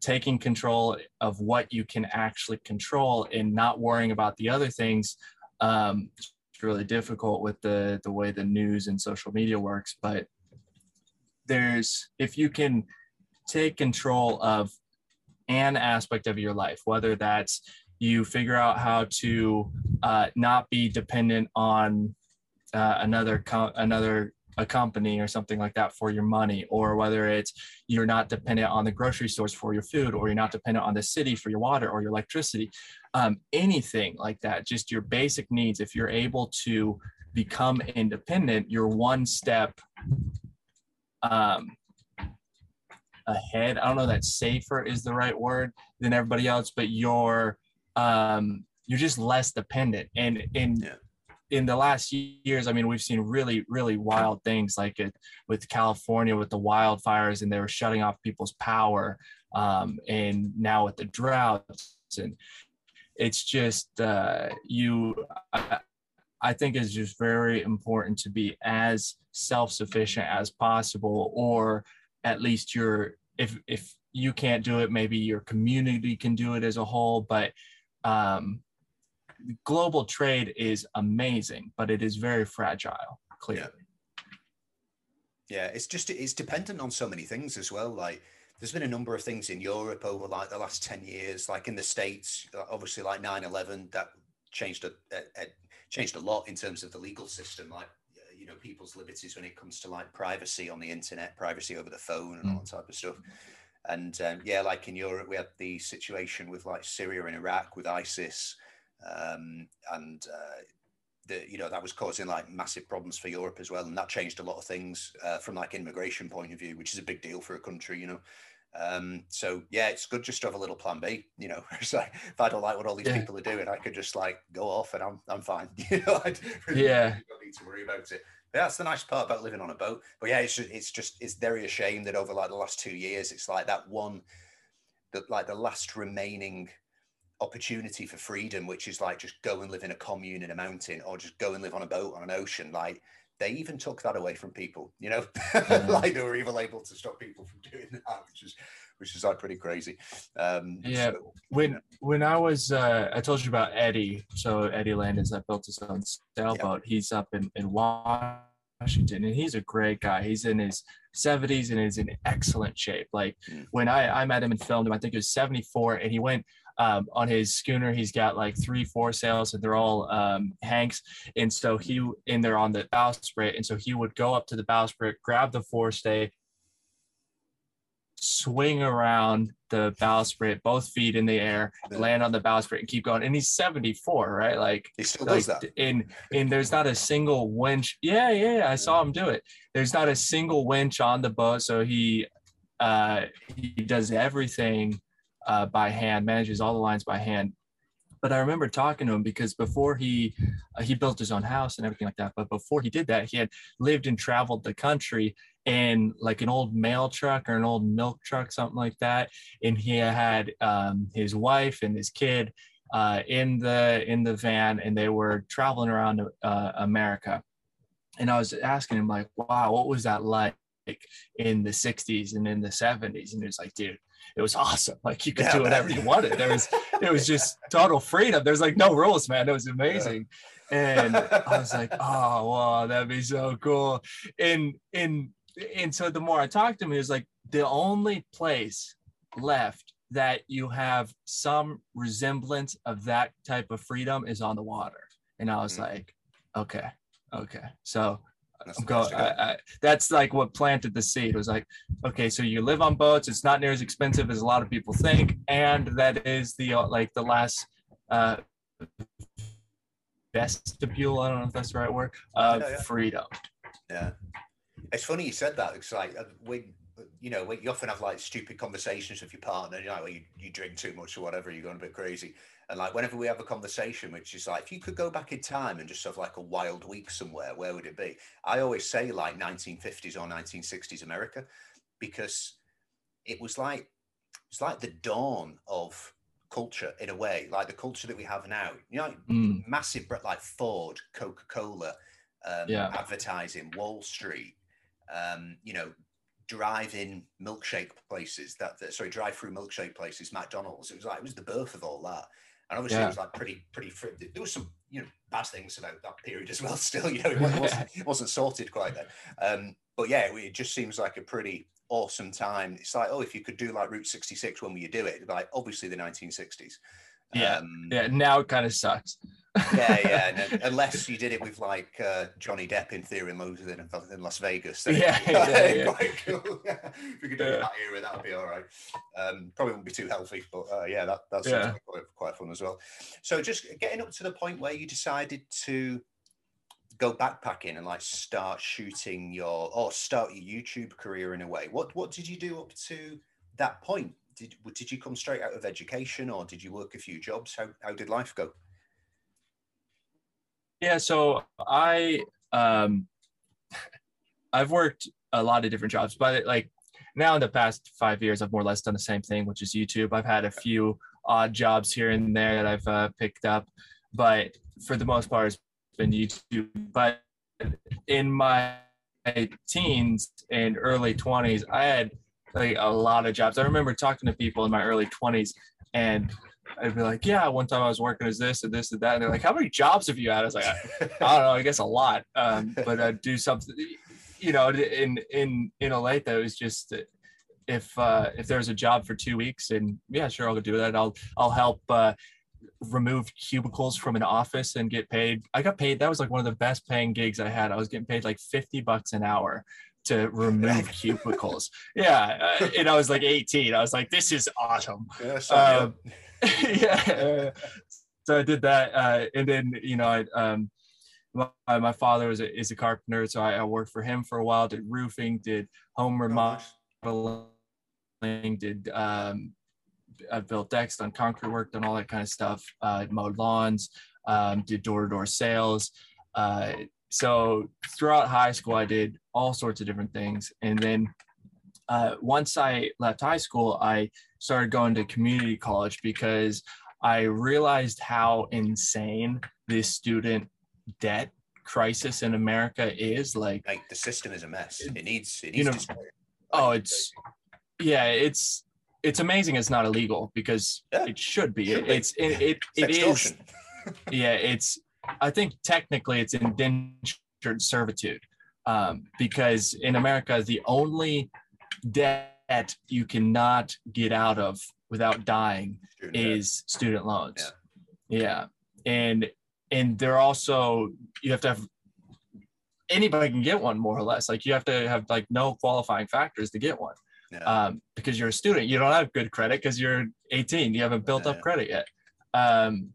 S3: taking control of what you can actually control and not worrying about the other things um it's really difficult with the the way the news and social media works. But there's if you can take control of an aspect of your life, whether that's you figure out how to uh, not be dependent on uh, another co- another a company or something like that for your money, or whether it's you're not dependent on the grocery stores for your food, or you're not dependent on the city for your water or your electricity, um, anything like that. Just your basic needs. If you're able to become independent, you're one step um, ahead. I don't know that safer is the right word than everybody else, but you're um, you're just less dependent. And in
S2: Yeah.
S3: in the last years, I mean, we've seen really really wild things like it with California with the wildfires, and they were shutting off people's power, um, and now with the droughts, and it's just uh, you. I, I think it's just very important to be as self-sufficient as possible, or at least your if if you can't do it, maybe your community can do it as a whole. But um, global trade is amazing, but it is very fragile. Clearly,
S2: Yeah, it's just it's dependent on so many things as well. Like there's been a number of things in Europe over like the last 10 years, like in the States, uh, obviously like 9-11, that changed a, a, a changed a lot in terms of the legal system, like know, people's liberties when it comes to like privacy on the internet, privacy over the phone and all that type of stuff. And um, yeah, like in Europe, we had the situation with like Syria and Iraq with ISIS, um, and uh, the, you know that was causing like massive problems for Europe as well, and that changed a lot of things uh, from like immigration point of view, which is a big deal for a country, you know. Um, so yeah, it's good just to have a little plan B. You know, it's like if I don't like what all these
S3: Yeah.
S2: people are doing, I could just like go off and I'm I'm fine. You know, I really
S3: Yeah.
S2: don't need to worry about it. But that's the nice part about living on a boat. But yeah, it's just, it's just it's very a shame that over like the last two years, it's like that one that like the last remaining opportunity for freedom, which is like just go and live in a commune in a mountain or just go and live on a boat on an ocean. Like they even took that away from people, you know,
S3: Yeah. Mm.
S2: like they were even able to stop people from doing that, which is which is like pretty crazy. Um,
S3: Yeah.
S2: so,
S3: when when I was uh, I told you about Eddie. So Eddie Landis that built his own sailboat. He's up in in Washington, and he's a great guy. He's in his 70s and is in excellent shape. Like
S2: Mm.
S3: when I I met him and filmed him, I think it was 74, and he went. Um, on his schooner, he's got like three foresails, and they're all um, Hanks. And so he, and they're on the bowsprit, and so he would go up to the bowsprit, grab the forestay, swing around the bowsprit, both feet in the air,
S2: Yeah.
S3: land on the bowsprit, and keep going. And he's 74, right? Like,
S2: he still
S3: like
S2: does that.
S3: and and there's not a single winch. Yeah, yeah, yeah, I saw him do it. There's not a single winch on the boat, so he uh he does everything uh by hand, manages all the lines by hand. But I remember talking to him because before he uh, he built his own house and everything like that. But before he did that, he had lived and traveled the country in like an old mail truck or an old milk truck, something like that. And he had um, his wife and his kid uh, in the in the van, and they were traveling around uh, America. And I was asking him like, "Wow, what was that like in the '60s and in the '70s?" And he was like, "Dude." It was awesome. Like you could
S2: Yeah,
S3: do whatever you wanted. There was, it was just total freedom. There's like no rules, man. It was amazing. And I was like, oh wow, that'd be so cool. And and and so the more I talked to him, he was like, the only place left that you have some resemblance of that type of freedom is on the water. And I was
S2: Mhm.
S3: like, okay, okay. So
S2: That's
S3: I'm going,
S2: go.
S3: I, I, that's like what planted the seed. It was like, okay, so you live on boats. It's not near as expensive as a lot of people think, and that is the uh, like the last uh, vestibule. I don't know if that's the right word. Of
S2: Yeah, yeah.
S3: freedom.
S2: Yeah, it's funny you said that. It's like uh, when you know when you often have like stupid conversations with your partner. You know, you, you drink too much or whatever, you're going a bit crazy. And like whenever we have a conversation, which is like, if you could go back in time and just have like a wild week somewhere, where would it be? I always say like 1950s or 1960s America, because it was like it's like the dawn of culture in a way, like the culture that we have now. You know,
S3: Mm,
S2: massive like Ford, Coca Cola, um,
S3: Yeah.
S2: advertising, Wall Street, um, you know, drive-in milkshake places. That, that sorry, drive-through milkshake places, McDonald's. It was like it was the birth of all that, and obviously
S3: Yeah.
S2: it was like pretty pretty. fr- There was some you know bad things about that period as well. Still, you know, it wasn't, it wasn't sorted quite then. Um, but yeah, it just seems like a pretty awesome time. It's like, oh, if you could do like Route 66 when will you do it? Like obviously the 1960s.
S3: Yeah.
S2: Um,
S3: yeah. Now it kind of sucks.
S2: yeah, yeah. And, unless you did it with like uh, Johnny Depp in Fear and Loathing in, in Las Vegas.
S3: Yeah, yeah, yeah.
S2: quite cool. if we could do it
S3: Yeah.
S2: that era, that would be all right. Um, probably wouldn't be too healthy, but uh, yeah, that that sounds
S3: Yeah.
S2: quite, quite fun as well. So just getting up to the point where you decided to go backpacking and like start shooting your or start your YouTube career in a way. What what did you do up to that point? Did did you come straight out of education or did you work a few jobs? How how did life go?
S3: Yeah, so I um I've worked a lot of different jobs, but like now in the past five years, I've more or less done the same thing, which is YouTube. I've had a few odd jobs here and there that I've uh, picked up, but for the most part, it's been YouTube. But in my teens and early 20s, I had like a lot of jobs. I remember talking to people in my early 20s and I'd be like, yeah, one time I was working as this and this and that. And they're like, how many jobs have you had? I was like, I, I don't know, I guess a lot. Um, but I'd do something, you know, in, in, in Olathe, it was just, if, uh, if there's a job for two weeks and yeah, sure, I'll do that. I'll, I'll help, uh, remove cubicles from an office and get paid. I got paid. That was like one of the best paying gigs I had. I was getting paid like 50 bucks an hour to remove cubicles. Yeah. Uh, and I was like 18. I was like, this is awesome.
S2: Yeah,
S3: Um, yeah. So I did that. Uh, and then, you know, I, um, my, my father was a, is a carpenter. So I, I worked for him for a while, did roofing, did home.
S2: Oh,
S3: remodeling, did, um, I built decks, done concrete work, done all that kind of stuff, uh, mowed lawns, um, did door to door sales. Uh, so throughout high school, I did all sorts of different things. And then uh, once I left high school, I started going to community college because I realized how insane this student debt crisis in America is. Like,
S2: Like the system is a mess. It needs it
S3: You know,
S2: to
S3: oh, it's yeah, it's it's amazing it's not illegal because
S2: Yeah,
S3: it should be.
S2: should
S3: It,
S2: be.
S3: it's it, it,
S2: it's
S3: it is yeah it's i think technically it's indentured servitude um, because in america the only debt you cannot get out of without dying
S2: Student debt.
S3: is student loans yeah and and they're also you have to have anybody can get one more or less like you have to have like no qualifying factors to get one
S2: Yeah.
S3: um, because you're a student. You don't have good credit because you're 18. You haven't built up credit yet. Um,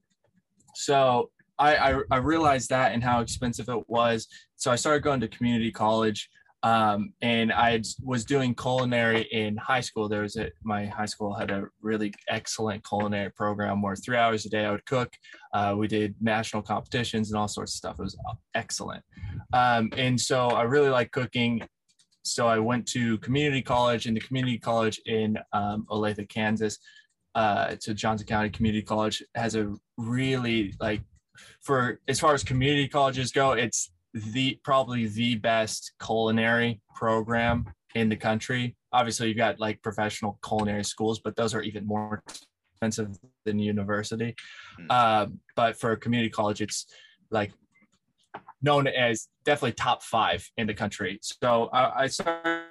S3: so I, I I realized that and how expensive it was. So I started going to community college, um, and I was doing culinary in high school. There was a my high school had a really excellent culinary program where three hours a day I would cook. Uh, we did national competitions and all sorts of stuff. It was excellent, um, and so I really like cooking so I went to community college and the community college in um, Olathe, Kansas, uh, to Johnson County Community College has a really like for as far as community colleges go, it's the probably the best culinary program in the country. Obviously, you've got like professional culinary schools, but those are even more expensive than university.
S2: Hmm.
S3: Um, but for community college, it's like known as definitely top five in the country. So I, I started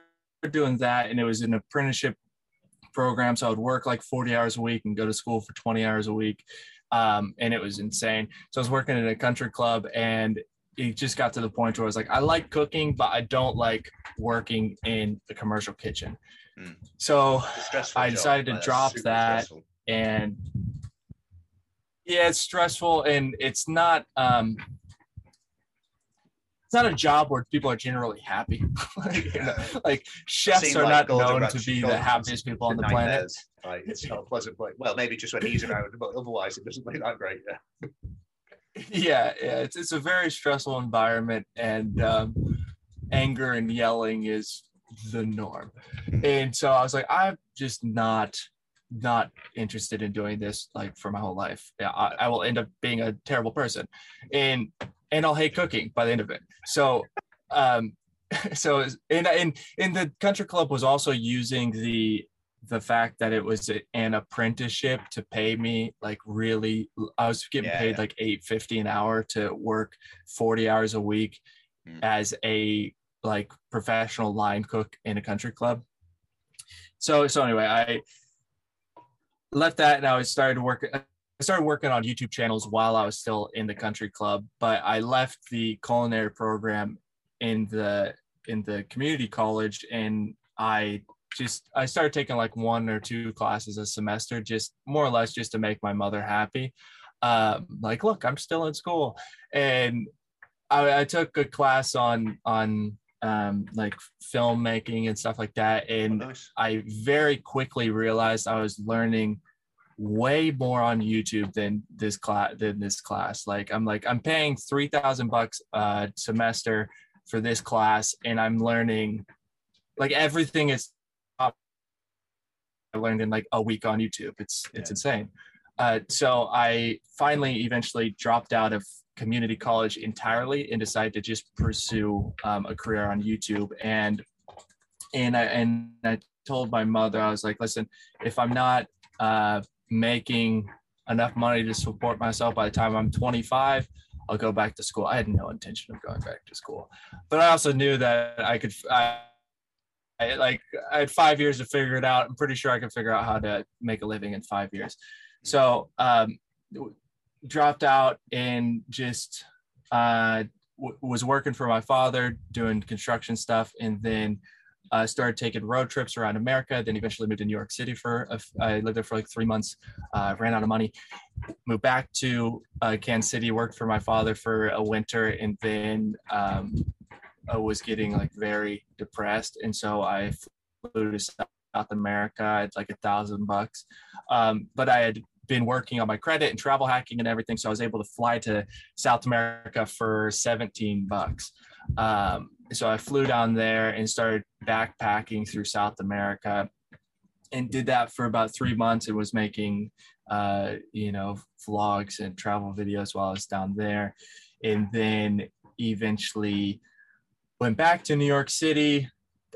S3: doing that, and it was an apprenticeship program. So I would work like 40 hours a week and go to school for 20 hours a week. Um, and it was insane. So I was working in a country club, and it just got to the point where I was like, I like cooking, but I don't like working in the commercial kitchen.
S2: Mm.
S3: So I
S2: job.
S3: decided to
S2: that's
S3: drop that.
S2: stressful.
S3: and yeah, it's stressful and it's not um it's not a job where people are generally happy. like, you know, like chefs are
S2: like
S3: not known to be the happiest people on the planet.
S2: nightmares. Like, it's not a pleasant place. Well, maybe just when he's around, but otherwise it doesn't look that great. Yeah.
S3: yeah, yeah it's, it's a very stressful environment and um, anger and yelling is the norm and so i was like i'm just not not interested in doing this like for my whole life yeah I, I will end up being a terrible person and and i'll hate cooking by the end of it so um so and and and the country club was also using the the fact that it was an apprenticeship to pay me like really i was getting
S2: Yeah,
S3: paid
S2: yeah.
S3: like 850 an hour to work 40 hours a week
S2: Mm.
S3: as a like professional line cook in a country club so so anyway i left that and i started working i started working on youtube channels while i was still in the country club but i left the culinary program in the in the community college and i just i started taking like one or two classes a semester just more or less just to make my mother happy um, like look i'm still in school and I, I took a class on on um, like filmmaking and stuff like that
S2: Oh,
S3: and
S2: nice.
S3: I very quickly realized I was learning way more on YouTube than this class than this class. Like I'm like I'm paying three thousand bucks a semester for this class, and I'm learning like everything is learned in like a week on YouTube. It's it's
S2: Yeah.
S3: insane. Uh, so I finally eventually dropped out of community college entirely and decided to just pursue um, a career on YouTube. And and I and I told my mother I was like, listen, if I'm not uh, making enough money to support myself by the time I'm 25, I'll go back to school. I had no intention of going back to school, but I also knew that I could. I, I like I had five years to figure it out. I'm pretty sure I can figure out how to make a living in five years. So um, dropped out and just uh, w- was working for my father doing construction stuff, and then uh, started taking road trips around America. Then eventually moved to New York City for I lived there for like three months. Uh, ran out of money, moved back to uh, Kansas City, worked for my father for a winter, and then um, I was getting like very depressed, and so I flew to South America. Had like a thousand bucks, um, but I had been working on my credit and travel hacking and everything, so I was able to fly to South America for 17 bucks. Um, so I flew down there and started backpacking through South America, and did that for about three months. and was making, uh, you know, vlogs and travel videos while I was down there, and then eventually went back to New York City.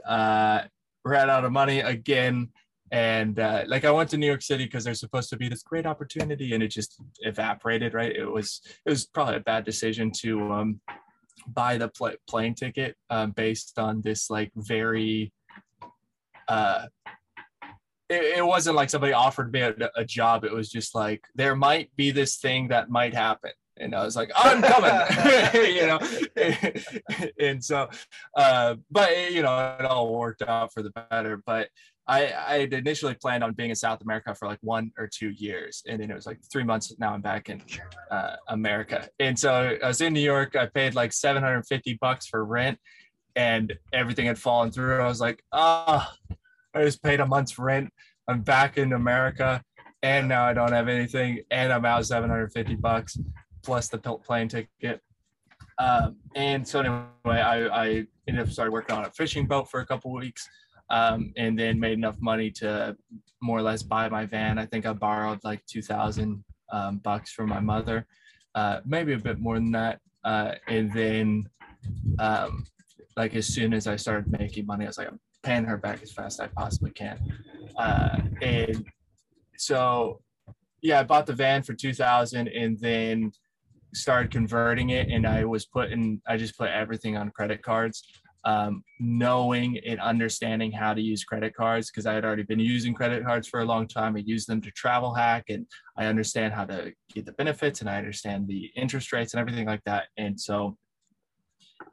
S3: Uh, ran out of money again. And uh, like i went to new york city because there's supposed to be this great opportunity and it just evaporated right? It was it was probably a bad decision to um, buy the pl- plane ticket um, based on this like very uh it, it wasn't like somebody offered me a, a job. It was just like there might be this thing that might happen and i was like i'm coming you know and so uh but you know it all worked out for the better but I, I had initially planned on being in South America for like one or two years. And then it was like three months. Now I'm back in uh, America. And so I was in New York. I paid like 750 bucks for rent and everything had fallen through. I was like, ah, I just paid a month's rent. I'm back in America and now I don't have anything. And I'm out 750 bucks plus the plane ticket. Um, and so anyway, I, I ended up started working on a fishing boat for a couple weeks um, and then made enough money to more or less buy my van. I think I borrowed like two thousand um, bucks from my mother, uh, maybe a bit more than that. Uh, and then, um, like as soon as I started making money, I was like, I'm paying her back as fast as I possibly can. Uh, and so, yeah, I bought the van for two thousand, and then started converting it. And I was putting, I just put everything on credit cards um, knowing and understanding how to use credit cards because I had already been using credit cards for a long time. I use them to travel hack and I understand how to get the benefits and I understand the interest rates and everything like that. And so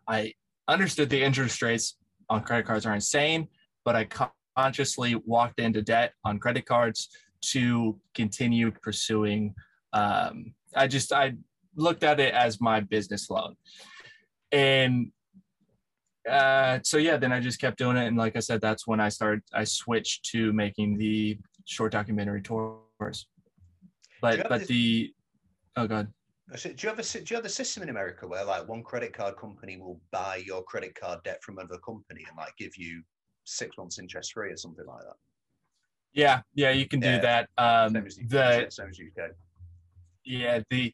S3: I understood the interest rates on credit cards are insane, but I consciously walked into debt on credit cards to continue pursuing. Um, I just I looked at it as my business loan, and uh, so yeah, then I just kept doing it, and like I said, that's when I started. I switched to making the short documentary tours, but but the oh god.
S2: Do you have a do you have a system in America where like one credit card company will buy your credit card debt from another company and like give you six months interest free or something like that?
S3: Yeah, yeah, you can yeah. do that. Um, same as the
S2: same as UK.
S3: Yeah, the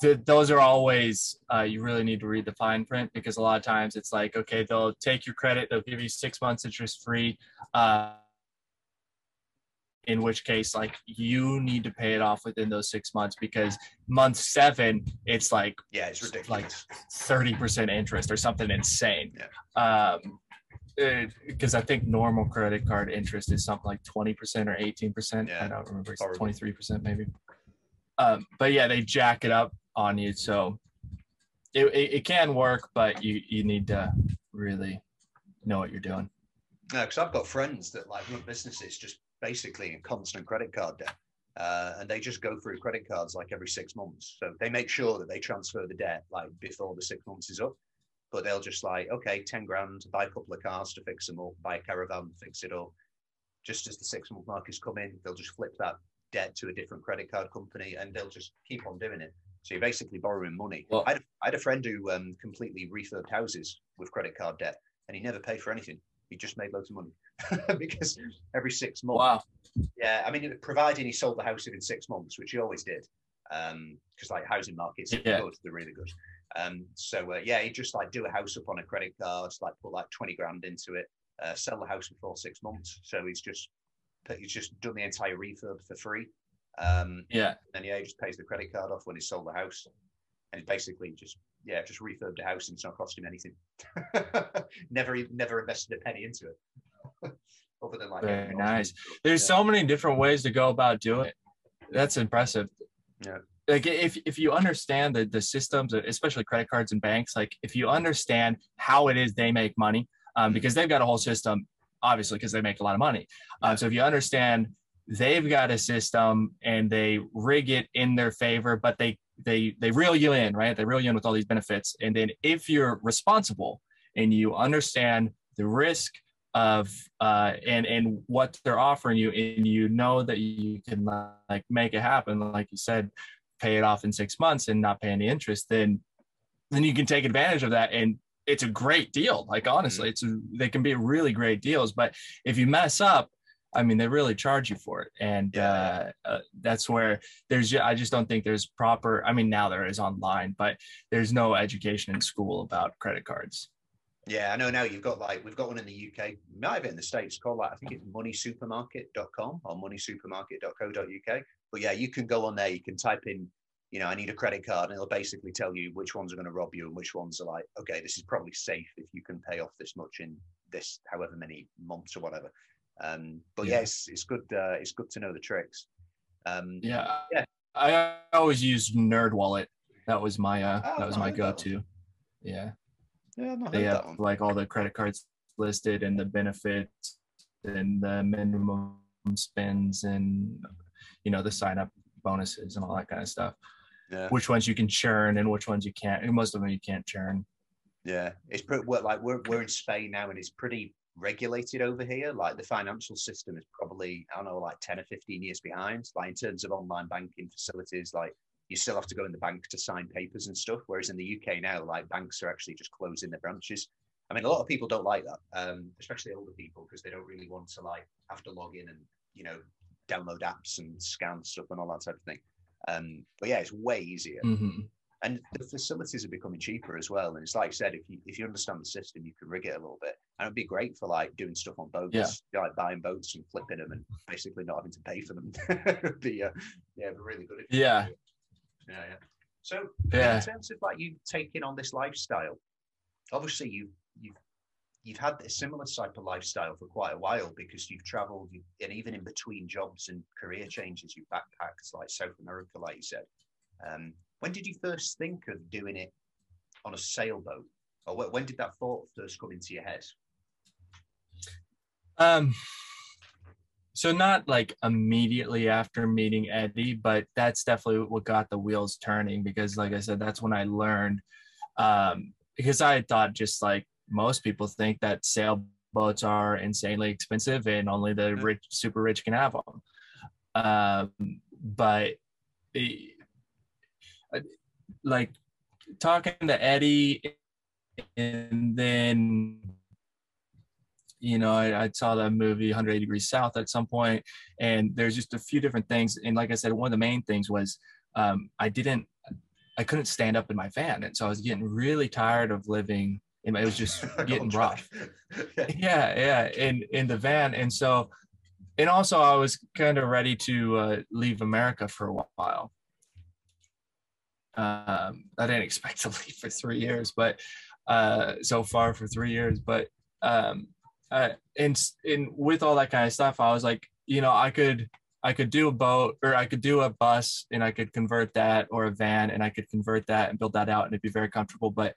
S3: the, those are always uh, you really need to read the fine print because a lot of times it's like okay they'll take your credit they'll give you six months interest free uh, in which case like you need to pay it off within those six months because month seven it's like
S2: yeah it's ridiculous
S3: like 30% interest or something insane
S2: yeah. um
S3: because I think normal credit card interest is something like 20% or 18%. Yeah, I don't remember. It's 23% maybe. Um, but yeah, they jack it up on you. So it, it, it, can work, but you, you need to really know what you're doing.
S2: Yeah, because I've got friends that like run businesses just basically in constant credit card debt. Uh, and they just go through credit cards like every six months. So they make sure that they transfer the debt like before the six months is up. But they'll just like, okay, 10 grand, to buy a couple of cars to fix them up, buy a caravan, fix it up. Just as the six month mark is coming, they'll just flip that debt to a different credit card company and they'll just keep on doing it. So you're basically borrowing money. Well, I, had a, I, had a friend who um, completely refurbed houses with credit card debt, and he never paid for anything. He just made loads of money because every six months.
S3: Wow.
S2: Yeah, I mean, providing he sold the house within six months, which he always did, because um, like housing markets are yeah. good, they're really good. Um, so uh, yeah, he just like do a house up on a credit card, like put like twenty grand into it, uh, sell the house before six months. So he's just he's just done the entire refurb for free um,
S3: yeah.
S2: And yeah, he just pays the credit card off when he sold the house, and basically just yeah, just refurbed the house and it's not costing him anything. never never invested a penny into it. Other than like
S3: very nice. There's yeah. so many different ways to go about doing it. That's impressive.
S2: Yeah.
S3: Like if if you understand the the systems, especially credit cards and banks, like if you understand how it is they make money, um, because they've got a whole system, obviously, because they make a lot of money. Um, so if you understand they've got a system and they rig it in their favor, but they they they reel you in, right? They reel you in with all these benefits. And then if you're responsible and you understand the risk of uh, and and what they're offering you, and you know that you can like make it happen, like you said, pay it off in six months and not pay any interest, then then you can take advantage of that and it's a great deal like honestly mm-hmm. it's they can be really great deals but if you mess up I mean, they really charge you for it, and yeah. uh, uh, that's where there's. I just don't think there's proper. I mean, now there is online, but there's no education in school about credit cards.
S2: Yeah, I know now you've got like we've got one in the UK, might have it in the States called like I think it's moneysupermarket.com or moneysupermarket.co.uk. But yeah, you can go on there, you can type in, you know, I need a credit card, and it'll basically tell you which ones are going to rob you and which ones are like, okay, this is probably safe if you can pay off this much in this however many months or whatever. Um, but yeah. yeah, it's, it's good. Uh, it's good to know the tricks. Um,
S3: yeah, yeah. I always used Nerd Wallet. That was my uh, oh, that was my go-to. Yeah.
S2: Yeah,
S3: they have like all the credit cards listed and the benefits and the minimum spends and you know the sign up bonuses and all that kind of stuff.
S2: Yeah.
S3: Which ones you can churn and which ones you can't. And most of them you can't churn.
S2: Yeah, it's pretty like we're we're in Spain now, and it's pretty regulated over here. Like the financial system is probably, I don't know, like 10 or 15 years behind. Like in terms of online banking facilities, like you still have to go in the bank to sign papers and stuff. Whereas in the UK now, like banks are actually just closing their branches. I mean, a lot of people don't like that, um, especially older people, because they don't really want to like have to log in and, you know, download apps and scan stuff and all that type of thing. Um, but yeah, it's way easier.
S3: Mm-hmm
S2: and the facilities are becoming cheaper as well. And it's like I said, if you if you understand the system, you can rig it a little bit, and it'd be great for like doing stuff on boats,
S3: yeah.
S2: like buying boats and flipping them, and basically not having to pay for them. be uh, yeah, really good.
S3: Yeah.
S2: yeah, yeah. So
S3: yeah.
S2: in terms of like you taking on this lifestyle, obviously you you've you've had a similar type of lifestyle for quite a while because you've traveled you, and even in between jobs and career changes, you've backpacked like South America, like you said. Um, when did you first think of doing it on a sailboat? or when did that thought first come into your head?
S3: Um, so not like immediately after meeting Eddie, but that's definitely what got the wheels turning because, like I said, that's when I learned. Um, because I thought just like most people think that sailboats are insanely expensive and only the rich, super rich can have them. Um, but it, like talking to Eddie and then you know I, I, saw that movie 180 degrees south at some point and there's just a few different things. And like i said one of the main things was um, i didn't i couldn't stand up in my van. And so i was getting really tired of living and it was just getting rough. yeah yeah in in the van. And so and also i was kind of ready to uh, leave america for a while um, i didn't expect to leave for three years but uh, so far for three years. But um, uh, and with all that kind of stuff, I was like, you know, I could I could do a boat or I could do a bus and I could convert that or a van and I could convert that and build that out and it'd be very comfortable. But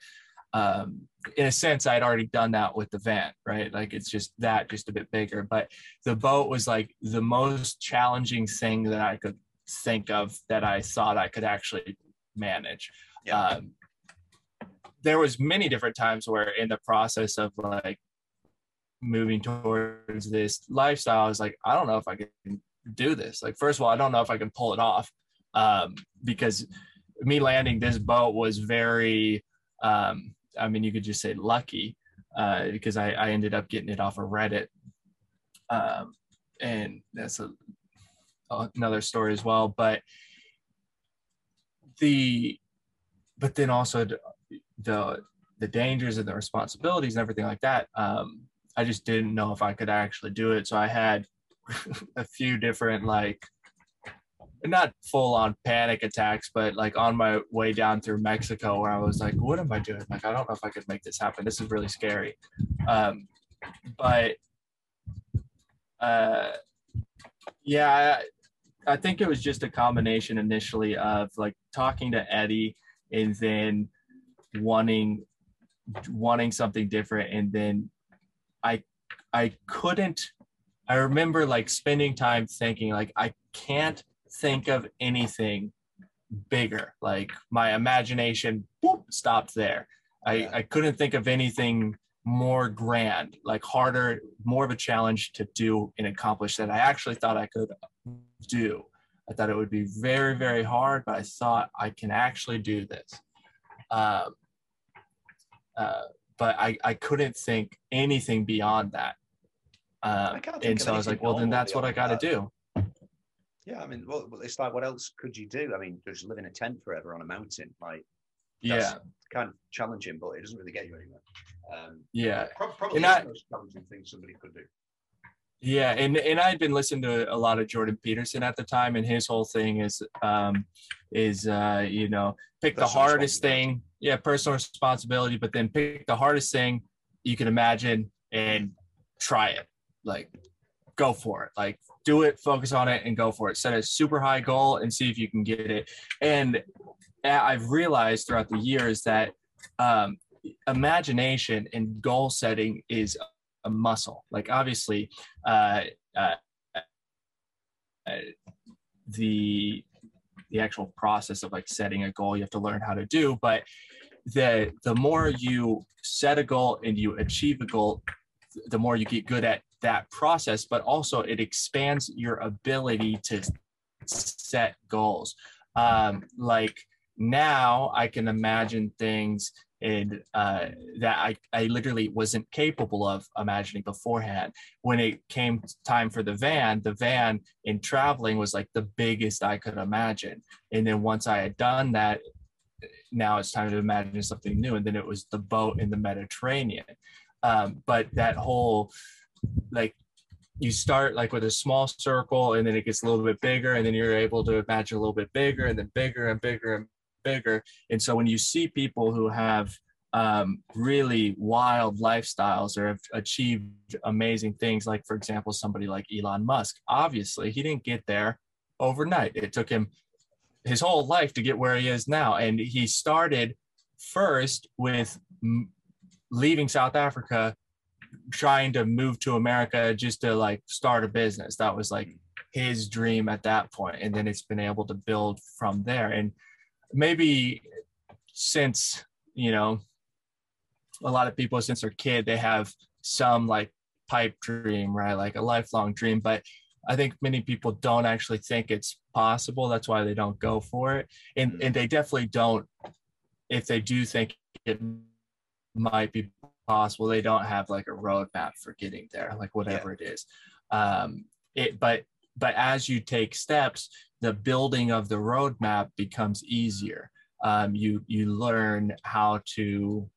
S3: um, in a sense, I'd already done that with the van, right? Like it's just that, just a bit bigger. But the boat was like the most challenging thing that I could think of that I thought I could actually manage. Yeah. Um, there was many different times where in the process of like moving towards this lifestyle, I was like, I don't know if I can do this. Like, first of all, I don't know if I can pull it off um, because me landing this boat was very, um, I mean, you could just say lucky uh, because I, I ended up getting it off of Reddit. Um, and that's a, another story as well. But the, but then also the the dangers and the responsibilities and everything like that um, i just didn't know if i could actually do it. So i had a few different like not full on panic attacks but like on my way down through mexico where i was like what am i doing? Like i don't know if i could make this happen. This is really scary. Um, but uh, yeah I, think it was just a combination initially of like talking to eddie and then wanting wanting something different. And then i i couldn't i remember like spending time thinking like i can't think of anything bigger. Like my imagination stopped there. I yeah. i couldn't think of anything more grand like harder more of a challenge to do and accomplish that i actually thought i could do i thought it would be very very hard but i thought i can actually do this um, uh, but I, I couldn't think anything beyond that. Um, and so I was like, well, then that's what I got to do.
S2: Yeah, I mean, well, it's like, what else could you do? I mean, just live in a tent forever on a mountain, like,
S3: yeah,
S2: kind of challenging, but it doesn't really get you anywhere. Um,
S3: yeah,
S2: probably the most challenging thing somebody could do.
S3: Yeah, and and I had been listening to a lot of Jordan Peterson at the time, and his whole thing is um is uh you know pick personal the hardest thing, yeah, personal responsibility, but then pick the hardest thing you can imagine and try it. Like go for it. Like do it, focus on it, and go for it. Set a super high goal and see if you can get it. And I've realized throughout the years that um, imagination and goal setting is a muscle. Like obviously, uh, uh, uh, the the actual process of like setting a goal you have to learn how to do, but the the more you set a goal and you achieve a goal, the more you get good at that process. But also, it expands your ability to set goals. Um, like now, I can imagine things and uh, that I, I literally wasn't capable of imagining beforehand. When it came time for the van, the van in traveling was like the biggest I could imagine. And then once I had done that, now it's time to imagine something new. And then it was the boat in the Mediterranean. Um, but that whole like you start like with a small circle and then it gets a little bit bigger and then you're able to imagine a little bit bigger and then bigger and bigger and bigger. And so when you see people who have um, really wild lifestyles or have achieved amazing things, like, for example, somebody like Elon Musk, obviously he didn't get there overnight. It took him his whole life to get where he is now. And he started first with leaving South Africa, trying to move to America just to like start a business. That was like his dream at that point, and then it's been able to build from there. And maybe since you know a lot of people since they're kid they have some like pipe dream right? Like a lifelong dream but i think many people don't actually think it's possible. That's why they don't go for it. And and they definitely don't if they do think it might be possible they don't have like a roadmap for getting there like whatever yeah. it is. Um it but but as you take steps the building of the roadmap becomes easier. Um, you you learn how to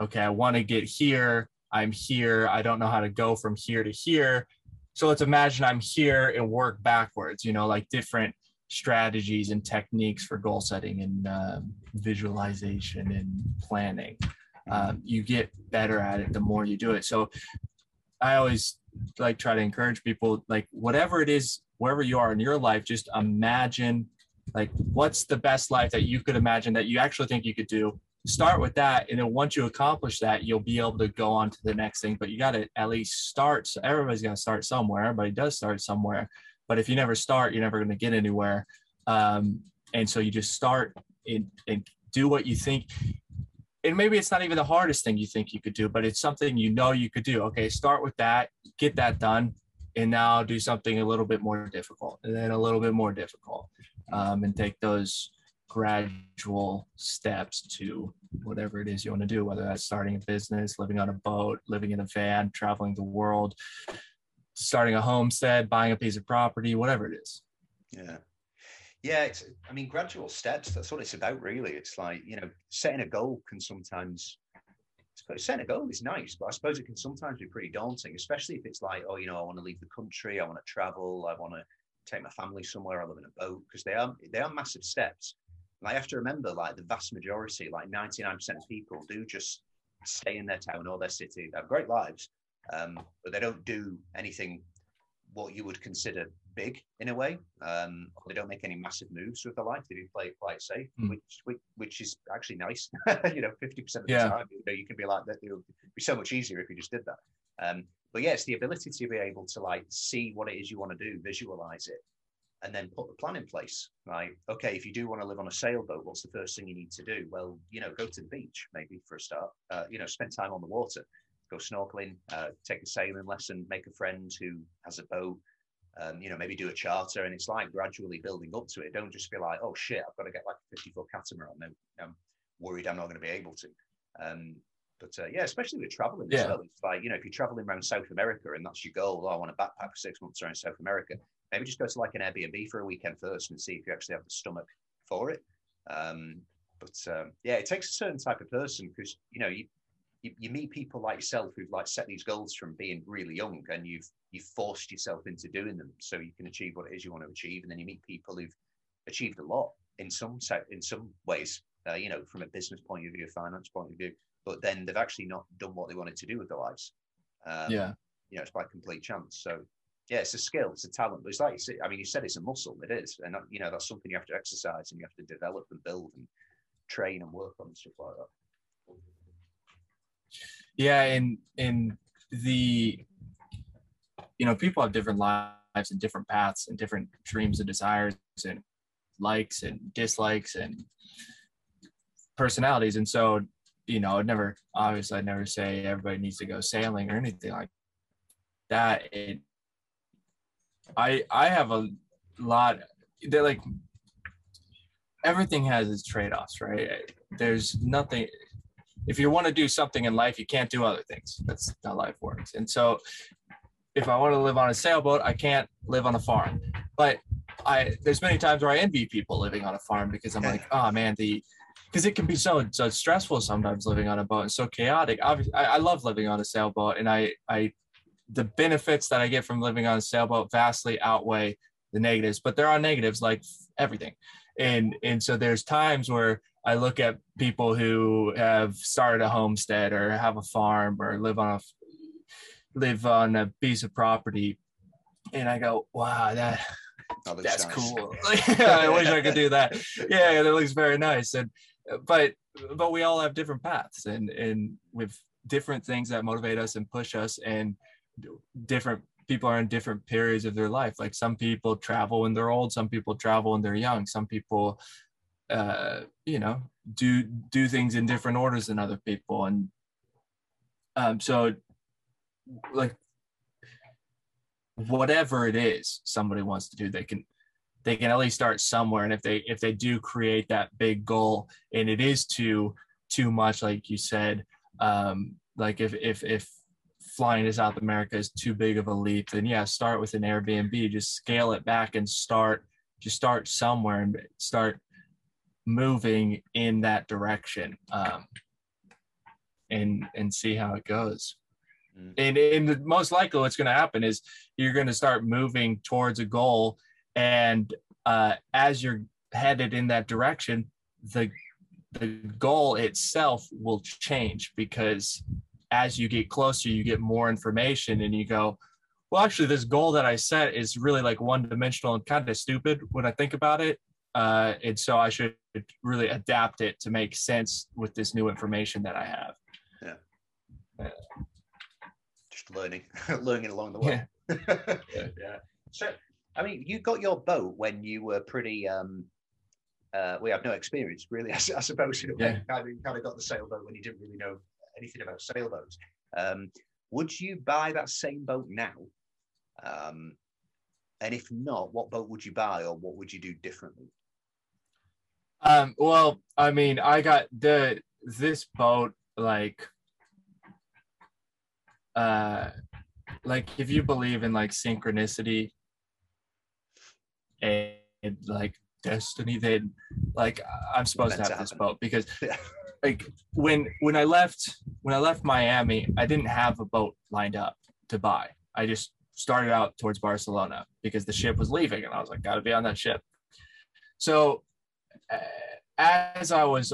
S3: okay i want to get here i'm here i don't know how to go from here to here. So let's imagine i'm here and work backwards you know like different strategies and techniques for goal setting and um, visualization and planning. Um, you get better at it the more you do it. So i always like try to encourage people like whatever it is wherever you are in your life just imagine like what's the best life that you could imagine that you actually think you could do. Start with that and then once you accomplish that you'll be able to go on to the next thing. But you got to at least start so everybody's going to start somewhere. Everybody does start somewhere. But if you never start you're never going to get anywhere. Um, and so you just start and, and do what you think and maybe it's not even the hardest thing you think you could do but it's something you know you could do okay start with that get that done and now do something a little bit more difficult and then a little bit more difficult um, and take those gradual steps to whatever it is you want to do, whether that's starting a business, living on a boat, living in a van, traveling the world, starting a homestead, buying a piece of property, whatever it is.
S2: Yeah. Yeah, it's, I mean, gradual steps, that's what it's about, really. It's like, you know, setting a goal can sometimes, setting a goal is nice, but I suppose it can sometimes be pretty daunting, especially if it's like, oh, you know, I want to leave the country, I want to travel, I want to take my family somewhere, I live in a boat, because they are they are massive steps. And I have to remember, like the vast majority, like 99% of people do just stay in their town or their city. They have great lives, um, but they don't do anything what you would consider big in a way. Um, they don't make any massive moves with their life. They do play it quite safe, mm. which, which, which is actually nice. you know, fifty percent of the yeah. time, you know, you can be like that. It would be so much easier if you just did that. Um, but yeah, it's the ability to be able to like see what it is you want to do, visualize it, and then put the plan in place. Like, okay, if you do want to live on a sailboat, what's the first thing you need to do? Well, you know, go to the beach maybe for a start. Uh, you know, spend time on the water, go snorkeling, uh, take a sailing lesson, make a friend who has a boat. Um, you know, maybe do a charter, and it's like gradually building up to it. Don't just be like, oh shit, I've got to get like a 50 foot catamaran. I'm worried I'm not going to be able to. Um, but uh, yeah, especially with traveling yeah. as well. It's like, you know, if you're traveling around South America and that's your goal, oh, I want to backpack for six months around South America, maybe just go to like an Airbnb for a weekend first and see if you actually have the stomach for it. Um, but um, yeah, it takes a certain type of person because, you know, you, you, you, meet people like yourself who've like set these goals from being really young and you've, you've forced yourself into doing them so you can achieve what it is you want to achieve. And then you meet people who've achieved a lot in some, in some ways, uh, you know, from a business point of view, a finance point of view but then they've actually not done what they wanted to do with their lives.
S3: Um, yeah.
S2: You know, it's by complete chance. So, yeah, it's a skill, it's a talent. But it's like, I mean, you said it's a muscle. It is. And, you know, that's something you have to exercise and you have to develop and build and train and work on and stuff like that.
S3: Yeah. And, and the, you know, people have different lives and different paths and different dreams and desires and likes and dislikes and personalities. And so you know, I'd never obviously I'd never say everybody needs to go sailing or anything like that. It, I I have a lot. They're like everything has its trade-offs, right? There's nothing. If you want to do something in life, you can't do other things. That's how life works. And so, if I want to live on a sailboat, I can't live on a farm. But I there's many times where I envy people living on a farm because I'm like, oh man, the because it can be so so stressful sometimes living on a boat and so chaotic. Obviously, I, I love living on a sailboat, and I I the benefits that I get from living on a sailboat vastly outweigh the negatives. But there are negatives like everything, and and so there's times where I look at people who have started a homestead or have a farm or live on a live on a piece of property, and I go, wow, that oh, that's nice. cool. I wish I could do that. Yeah, that looks very nice. And but but we all have different paths and and with different things that motivate us and push us and different people are in different periods of their life like some people travel when they're old some people travel when they're young some people uh you know do do things in different orders than other people. And um so like whatever it is somebody wants to do they can they can at least start somewhere. And if they if they do create that big goal and it is too too much like you said um like if if if flying to south america is too big of a leap then yeah start with an airbnb. Just scale it back and start just start somewhere and start moving in that direction um and and see how it goes
S2: Mm.
S3: and, and most likely what's going to happen is you're going to start moving towards a goal and uh, as you're headed in that direction the the goal itself will change because as you get closer you get more information and you go well actually this goal that i set is really like one dimensional and kind of stupid when i think about it uh, and so i should really adapt it to make sense with this new information that i have Yeah.
S2: Just learning, learning along the way.
S3: yeah
S2: So, I mean, you got your boat when you were pretty. um uh, we have no experience, really. I suppose in a way,
S3: Yeah.
S2: you kind, of, kind of got the sailboat when you didn't really know anything about sailboats. Um, would you buy that same boat now? Um, and if not, what boat would you buy, or what would you do differently?
S3: Um, well, I mean, I got the this boat like uh like if you believe in like synchronicity and, like destiny, then like I'm supposed to
S2: to
S3: have this boat because
S2: Yeah.
S3: like when when I left when I left Miami, I didn't have a boat lined up to buy. I just started out towards Barcelona because the ship was leaving, and I was like, got to be on that ship. So as I was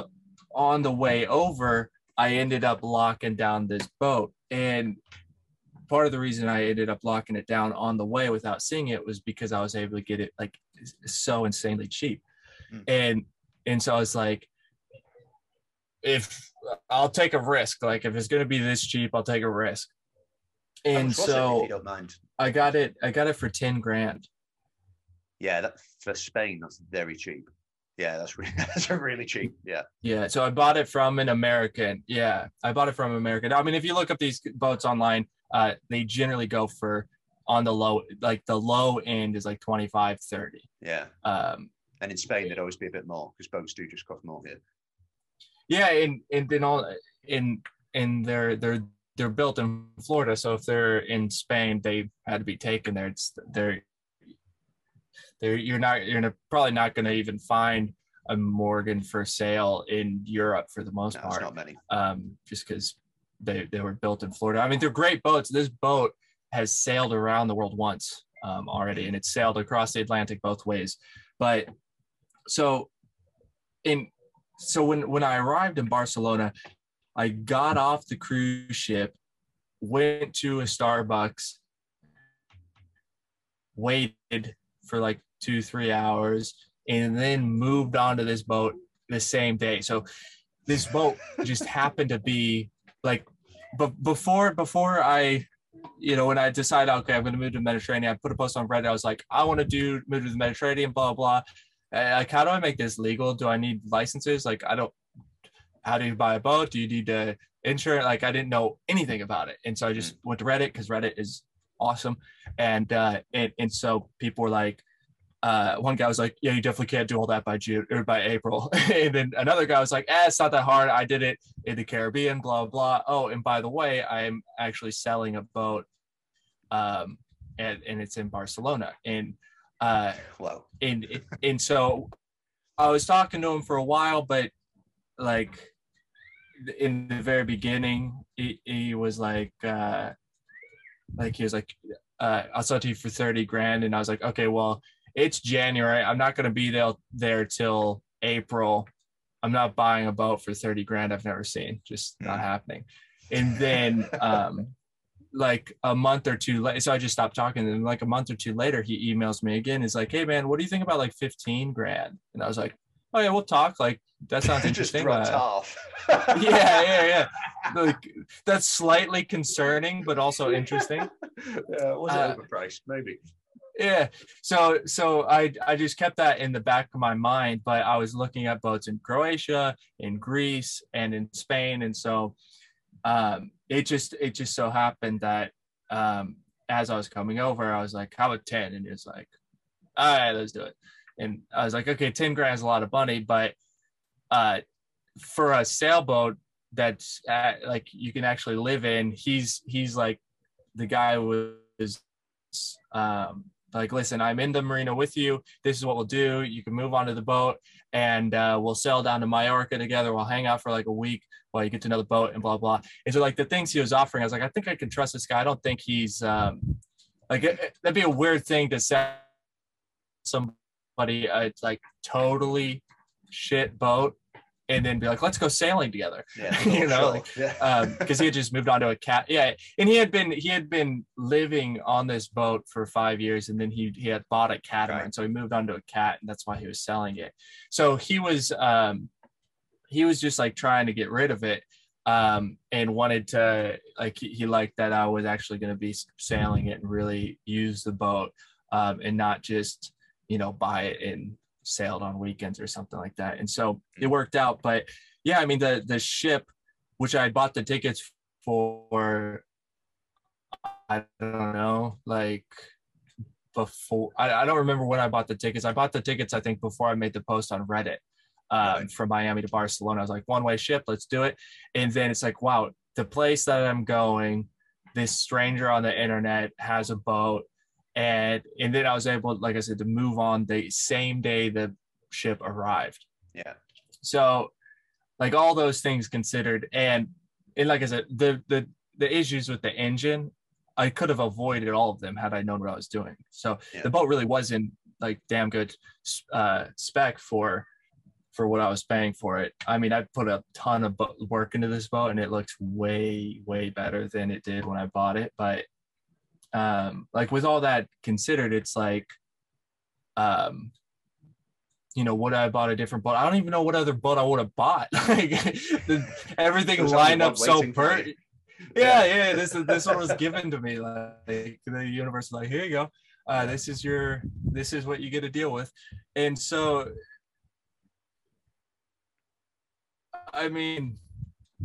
S3: on the way over, I ended up locking down this boat, and part of the reason I ended up locking it down on the way without seeing it was because I was able to get it like so insanely cheap,
S2: Mm.
S3: and and so I was like, if I'll take a risk, like if it's gonna be this cheap, I'll take a risk. And
S2: much was it, if
S3: so
S2: you don't mind.
S3: I got it. I got it for ten grand.
S2: Yeah, that for Spain, that's very cheap. Yeah, that's really that's really cheap. Yeah,
S3: Yeah, so I bought it from an American. Yeah, I bought it from American. I mean, if you look up these boats online, uh, they generally go for on the low, like the low end is like 25, 30.
S2: yeah.
S3: Um,
S2: And in Spain, there'd always be a bit more because boats do just cost more here.
S3: yeah, and and then all in in they're they're they're built in Florida, so if they're in Spain, they had to be taken there. It's they're they're you're not you're not- probably not going to even find a Morgan for sale in Europe for the most
S2: No,
S3: part.
S2: not many.
S3: um, just because they, they were built in Florida. I mean, they're great boats. This boat has sailed around the world once um, already, and it's sailed across the Atlantic both ways. But so in so when when I arrived in Barcelona, I got off the cruise ship, went to a Starbucks, waited for like two three hours, and then moved onto this boat the same day. So this boat just happened to be like but before before I you know when I decided okay I'm going to move to the Mediterranean I put a post on Reddit I was like I want to do move to the Mediterranean blah blah like how do I make this legal? Do I need licenses? Like I don't how do you buy a boat? Do you need to insure it? Like I didn't know anything about it. And so I just mm. went to Reddit because Reddit is awesome and uh and, and so people were like uh, one guy was like, "Yeah, you definitely can't do all that by June or by April," and then another guy was like, "Eh, it's not that hard. I did it in the Caribbean, blah blah." Oh, and by the way, I'm actually selling a boat, um, and and it's in Barcelona, and uh,
S2: Well,
S3: and and so I was talking to him for a while, but like in the very beginning, he, he was like, uh, like he was like, uh, I'll sell it to you for thirty grand, and I was like, okay, well, it's January. I'm not gonna be there there till April. I'm not buying a boat for thirty grand. I've never seen, just not
S2: Mm.
S3: happening. And then, um, like a month or two later, so I just stopped talking. And like a month or two later, he emails me again. He's like, "Hey man, what do you think about like 15 grand?" And I was like, oh yeah, we'll talk. Like that sounds interesting. Uh, yeah, yeah, yeah. Like that's slightly concerning, but also interesting.
S2: yeah, was
S3: Uh,
S2: overpriced? Maybe.
S3: Yeah. So so I I just kept that in the back of my mind, but I was looking at boats in Croatia, in Greece, and in Spain, and so um, it just it just so happened that um, as I was coming over, I was like, "How about 10? And it's like, "All right, let's do it." And I was like, "Okay, ten grand is a lot of money, but uh, for a sailboat that's uh like you can actually live in, he's he's like the guy was um, like, listen, I'm in the marina with you. This is what we'll do. You can move onto the boat and uh, we'll sail down to Mallorca together. We'll hang out for like a week while you get to know the boat and blah, blah. And so, like, the things he was offering, I was like, I think I can trust this guy. I don't think he's um, like, it, it- that'd be a weird thing to say somebody, uh, it's like totally shit boat and then be like, let's go sailing together
S2: Yeah,
S3: You know, like,
S2: yeah.
S3: because he had just moved on to a cat. Yeah, and he had been he had been living on this boat for five years, and then he he had bought a catamaran,
S2: Right.
S3: so he moved on to a cat, and that's why he was selling it. So he was um he was just like trying to get rid of it um and wanted to like he, he liked that i was actually going to be sailing it and really use the boat um and not just you know buy it and sailed on weekends or something like that. And so it worked out. But yeah i mean the the ship which i bought the tickets for i don't know like before I, I don't remember when i bought the tickets. I bought the tickets i think before i made the post on reddit um,
S2: Right.
S3: from miami to barcelona. I was like one way ship let's do it. And then it's like wow the place that i'm going this stranger on the internet has a boat and and then i was able like i said to move on the same day the ship arrived
S2: Yeah.
S3: so like all those things considered and and like i said the the the issues with the engine i could have avoided all of them had i known what i was doing so
S2: Yeah.
S3: the boat really wasn't like damn good uh spec for for what i was paying for it i mean i put a ton of work into this boat and it looks way way better than it did when i bought it but um like with all that considered it's like um you know would i have bought a different boat? I don't even know what other boat i would have bought. Like the, everything lined up so
S2: waiting for
S3: per yeah yeah. this this one was given to me like the universe was like here you go. Uh this is your this is what you get to deal with. And so i mean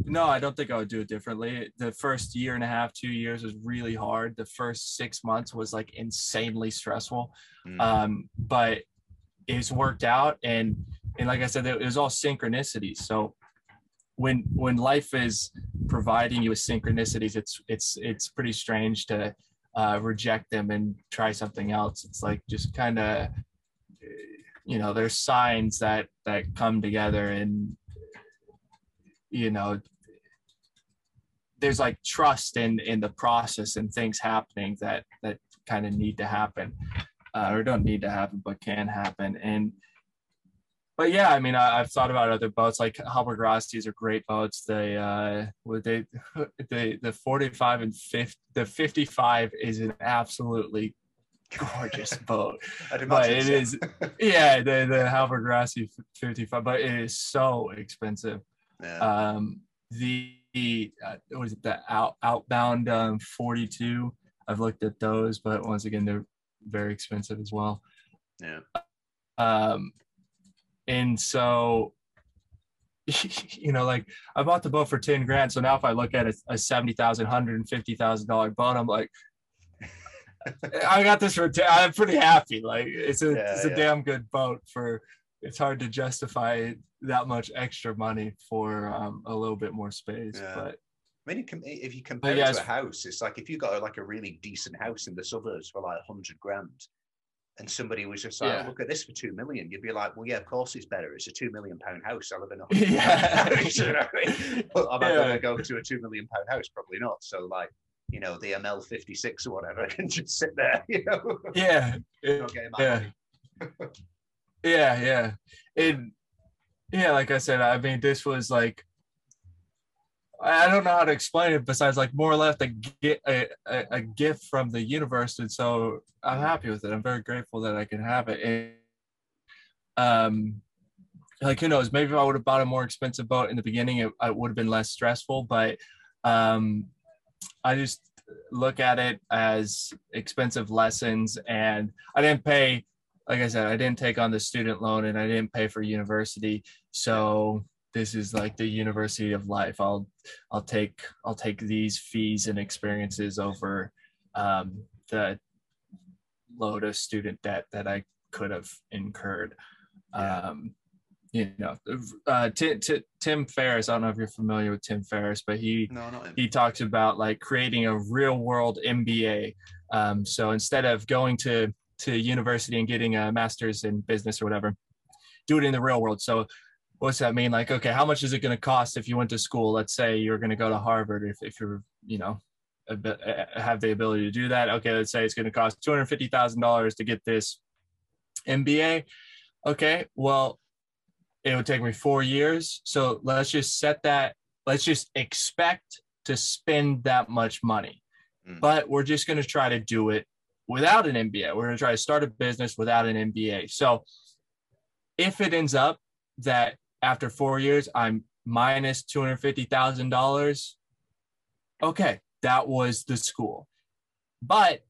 S3: no i don't think i would do it differently. The first year and a half two years was really hard. The first six months was like insanely stressful.
S2: Mm.
S3: um but it's worked out and and like i said it was all synchronicity. So when when life is providing you with synchronicities it's it's it's pretty strange to uh, reject them and try something else. It's like just kind of you know there's signs that that come together and you know there's like trust in in the process and things happening that that kind of need to happen uh, or don't need to happen but can happen. And but yeah i mean I, i've thought about other boats. Like Rosties are great boats. They uh would they the the 45 and 50 the 55 is an absolutely gorgeous boat.
S2: I'd
S3: but
S2: imagine
S3: it
S2: so.
S3: is yeah the the Hallberg-Rassy 55 but it is so expensive
S2: Yeah.
S3: um the uh, what is it the out, outbound um 42 i've looked at those but once again they're very expensive as well
S2: yeah.
S3: um and so you know like i bought the boat for 10 grand so now if i look at a, a 70000 150000 dollar boat i'm like i got this for 10 i'm pretty happy like it's a
S2: Yeah,
S3: it's a
S2: yeah.
S3: damn good boat for it's hard to justify that much extra money for um, a little bit more space
S2: Yeah.
S3: but
S2: I mean, if you compare
S3: yeah,
S2: it to a house, it's like if you got a, like a really decent house in the suburbs for like hundred grand, and somebody was just like,
S3: Yeah.
S2: "Look at this for two million. you'd be like, "Well, yeah, of course it's better. It's a two million pound house. I live in a hundred
S3: Yeah.
S2: house." you know I mean? But am I going to go to a two million pound house? Probably not. So, like, you know, the ML fifty six or whatever can just sit there. You know,
S3: yeah
S2: getting
S3: yeah. Yeah yeah. And yeah like i said i mean this was like i don't know how to explain it besides like more or less a, a, a gift from the universe. And so i'm happy with it. I'm very grateful that i can have it. And um like who knows? Maybe if i would have bought a more expensive boat in the beginning it, it would have been less stressful. But um i just look at it as expensive lessons. And i didn't pay like i said i didn't take on the student loan and i didn't pay for university so this is like the university of life i'll i'll take i'll take these fees and experiences over um, the load of student debt that i could have incurred
S2: Yeah.
S3: um, you know uh, Tim, Tim Ferriss. I don't know if you're familiar with Tim Ferriss, but he
S2: No,
S3: he talks about like creating a real world MBA. Um, so instead of going to to university and getting a master's in business or whatever, do it in the real world. So what's that mean? Like, okay, how much is it going to cost if you went to school? Let's say you're going to go to Harvard. If if you're you know bit, have the ability to do that. Okay, let's say it's going to cost two hundred fifty thousand dollars to get this MBA. Okay, well it would take me four years. So let's just set that, let's just expect to spend that much money.
S2: Mm.
S3: But we're just going to try to do it without an MBA. We're going to try to start a business without an MBA. So if it ends up that after four years, I'm minus $250,000, okay, that was the school. But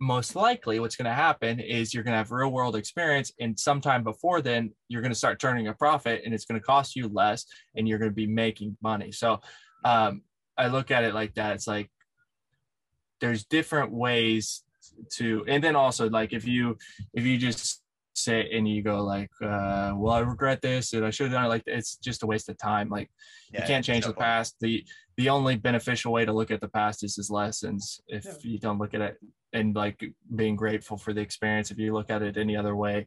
S3: most likely what's going to happen is you're going to have real world experience and sometime before then you're going to start turning a profit and it's going to cost you less and you're going to be making money so um, i look at it like that it's like there's different ways to and then also like if you if you just sit and you go like uh well i regret this and i should have done it like it's just a waste of time like
S2: Yeah,
S3: you can't change
S2: no
S3: the
S2: point.
S3: past the the only beneficial way to look at the past is as lessons if
S2: Yeah.
S3: you don't look at it and like being grateful for the experience if you look at it any other way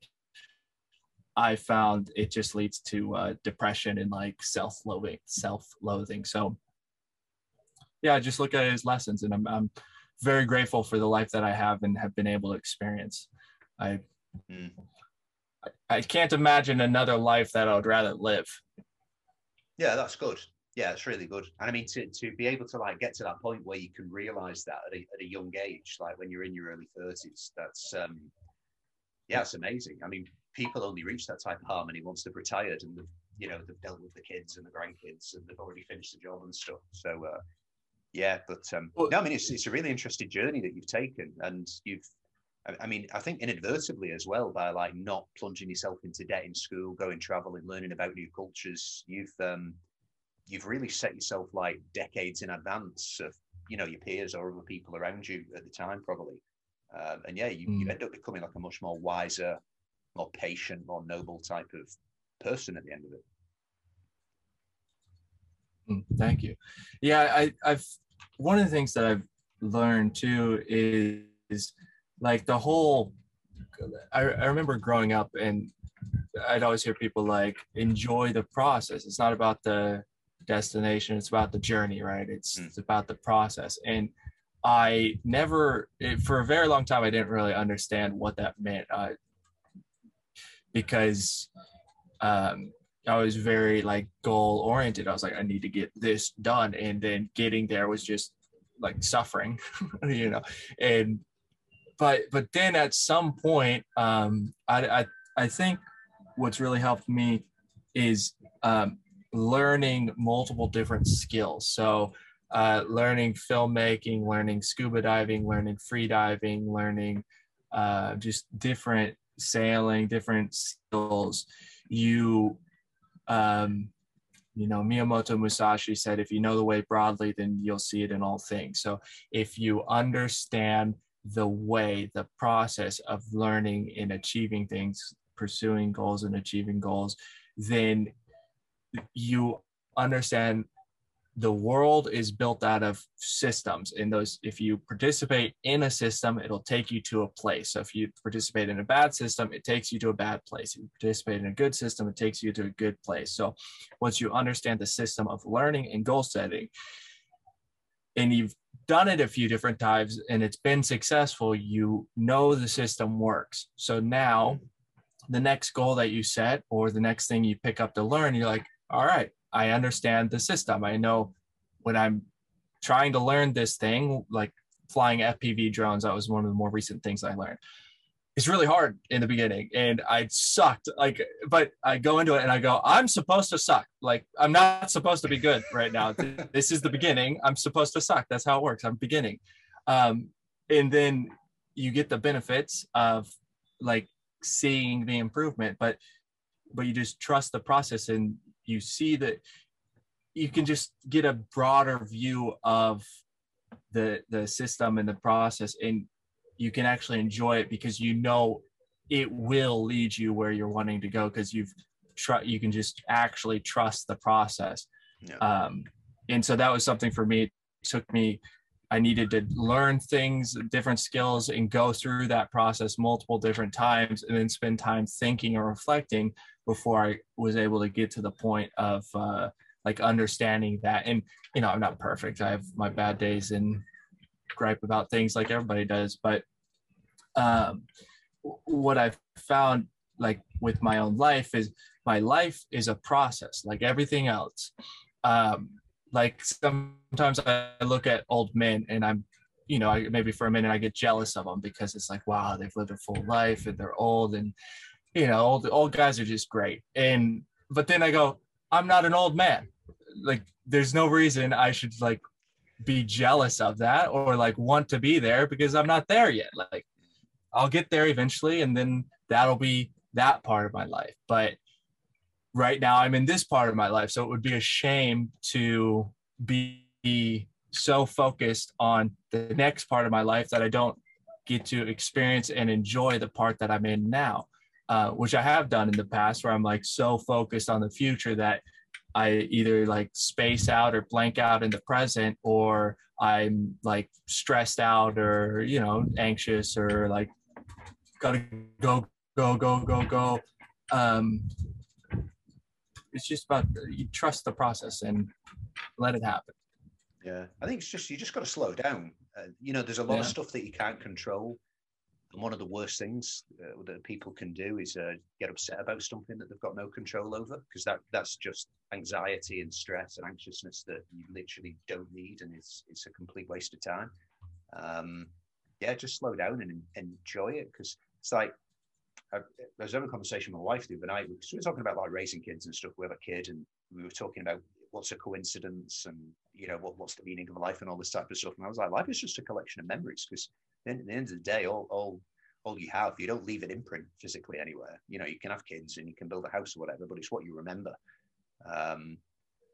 S3: i found it just leads to uh, depression and like self-loathing self-loathing so yeah just look at it as lessons and i'm, I'm very grateful for the life that i have and have been able to experience i
S2: Mm.
S3: I, I can't imagine another life that i would rather live
S2: Yeah, that's good. Yeah, it's really good. And I mean, to, to be able to like get to that point where you can realize that at a, at a young age, like when you're in your early 30s, that's, um, yeah, it's amazing. I mean, people only reach that type of harmony once they've retired and they've, you know, they've dealt with the kids and the grandkids and they've already finished the job and stuff. So, uh, yeah, but um,
S3: Well-
S2: no, I mean, it's, it's a really interesting journey that you've taken and you've, I- mean, I think inadvertently as well by like not plunging yourself into debt in school, going traveling, learning about new cultures. You've um, you've really set yourself like decades in advance of you know your peers or other people around you at the time, probably. Um, and yeah, you, you
S3: Mm.
S2: end up becoming like a much more wiser, more patient, more noble type of person at the end of it.
S3: Mm, Thank you. Yeah, I, I've one of the things that I've learned too is, is like the whole. I, I remember growing up and I'd always hear people like enjoy the process. It's not about the destination; it's about the journey, right? It's,
S2: Mm.
S3: it's about the process. And I never, for a very long time, I didn't really understand what that meant. Uh, because um, I was very like goal oriented. I was like, I need to get this done, and then getting there was just like suffering, you know. And but but then at some point, um, I I I think what's really helped me is um, learning multiple different skills. So uh, learning filmmaking, learning scuba diving, learning free diving, learning uh, just different sailing, different skills. You um, you know, Miyamoto Musashi said, if you know the way broadly, then you'll see it in all things. So if you understand the way, the process of learning and achieving things, pursuing goals and achieving goals, then you understand the world is built out of systems and those if you participate in a system it'll take you to a place. So if you participate in a bad system it takes you to a bad place. If you participate in a good system it takes you to a good place. So once you understand the system of learning and goal setting and you've done it a few different times and it's been successful you know the system works. So now the next goal that you set or the next thing you pick up to learn you're like all right i understand the system. I know when i'm trying to learn this thing like flying fpv drones that was one of the more recent things i learned. It's really hard in the beginning and I sucked like but I go into it and I go I'm supposed to suck. Like I'm not supposed to be good right now. This is the beginning. I'm supposed to suck. That's how it works. I'm beginning. Um and then you get the benefits of like seeing the improvement but but you just trust the process and you see that you can just get a broader view of the the system and the process and you can actually enjoy it because you know it will lead you where you're wanting to go because you've tr- you can just actually trust the process yeah. um, and so that was something for me it took me i needed to learn things different skills and go through that process multiple different times and then spend time thinking or reflecting before i was able to get to the point of uh, like understanding that. And you know i'm not perfect. I have my bad days and gripe about things like everybody does. But um, what I've found like with my own life is my life is a process like everything else. Um, like sometimes I look at old men and I'm, you know, I, maybe for a minute I get jealous of them because it's like, wow, they've lived a full life and they're old and, you know, old, old guys are just great. And, but then I go, I'm not an old man. Like there's no reason I should like be jealous of that or like want to be there because I'm not there yet. Like I'll get there eventually, and then that'll be that part of my life. But right now, I'm in this part of my life, so it would be a shame to be so focused on the next part of my life that I don't get to experience and enjoy the part that I'm in now, uh, which I have done in the past, where I'm like so focused on the future that I either like space out or blank out in the present, or I'm like stressed out or you know anxious or like gotta go, go, go, go, go. Um, it's just about you trust the process and let it happen.
S2: Yeah, I think it's just you just got to slow down. Uh, you know, there's a lot yeah. of stuff that you can't control, and one of the worst things uh, that people can do is uh, get upset about something that they've got no control over, because that that's just anxiety and stress and anxiousness that you literally don't need, and it's it's a complete waste of time. Um, yeah, just slow down and, and enjoy it, because it's like I, I was having a conversation with my wife the other night because we were talking about like raising kids and stuff. We have a kid, and we were talking about what's a coincidence and you know what, what's the meaning of life and all this type of stuff. And I was like, life is just a collection of memories because at the end of the day, all all all you have, you don't leave an imprint physically anywhere. You know, you can have kids and you can build a house or whatever, but it's what you remember. Um,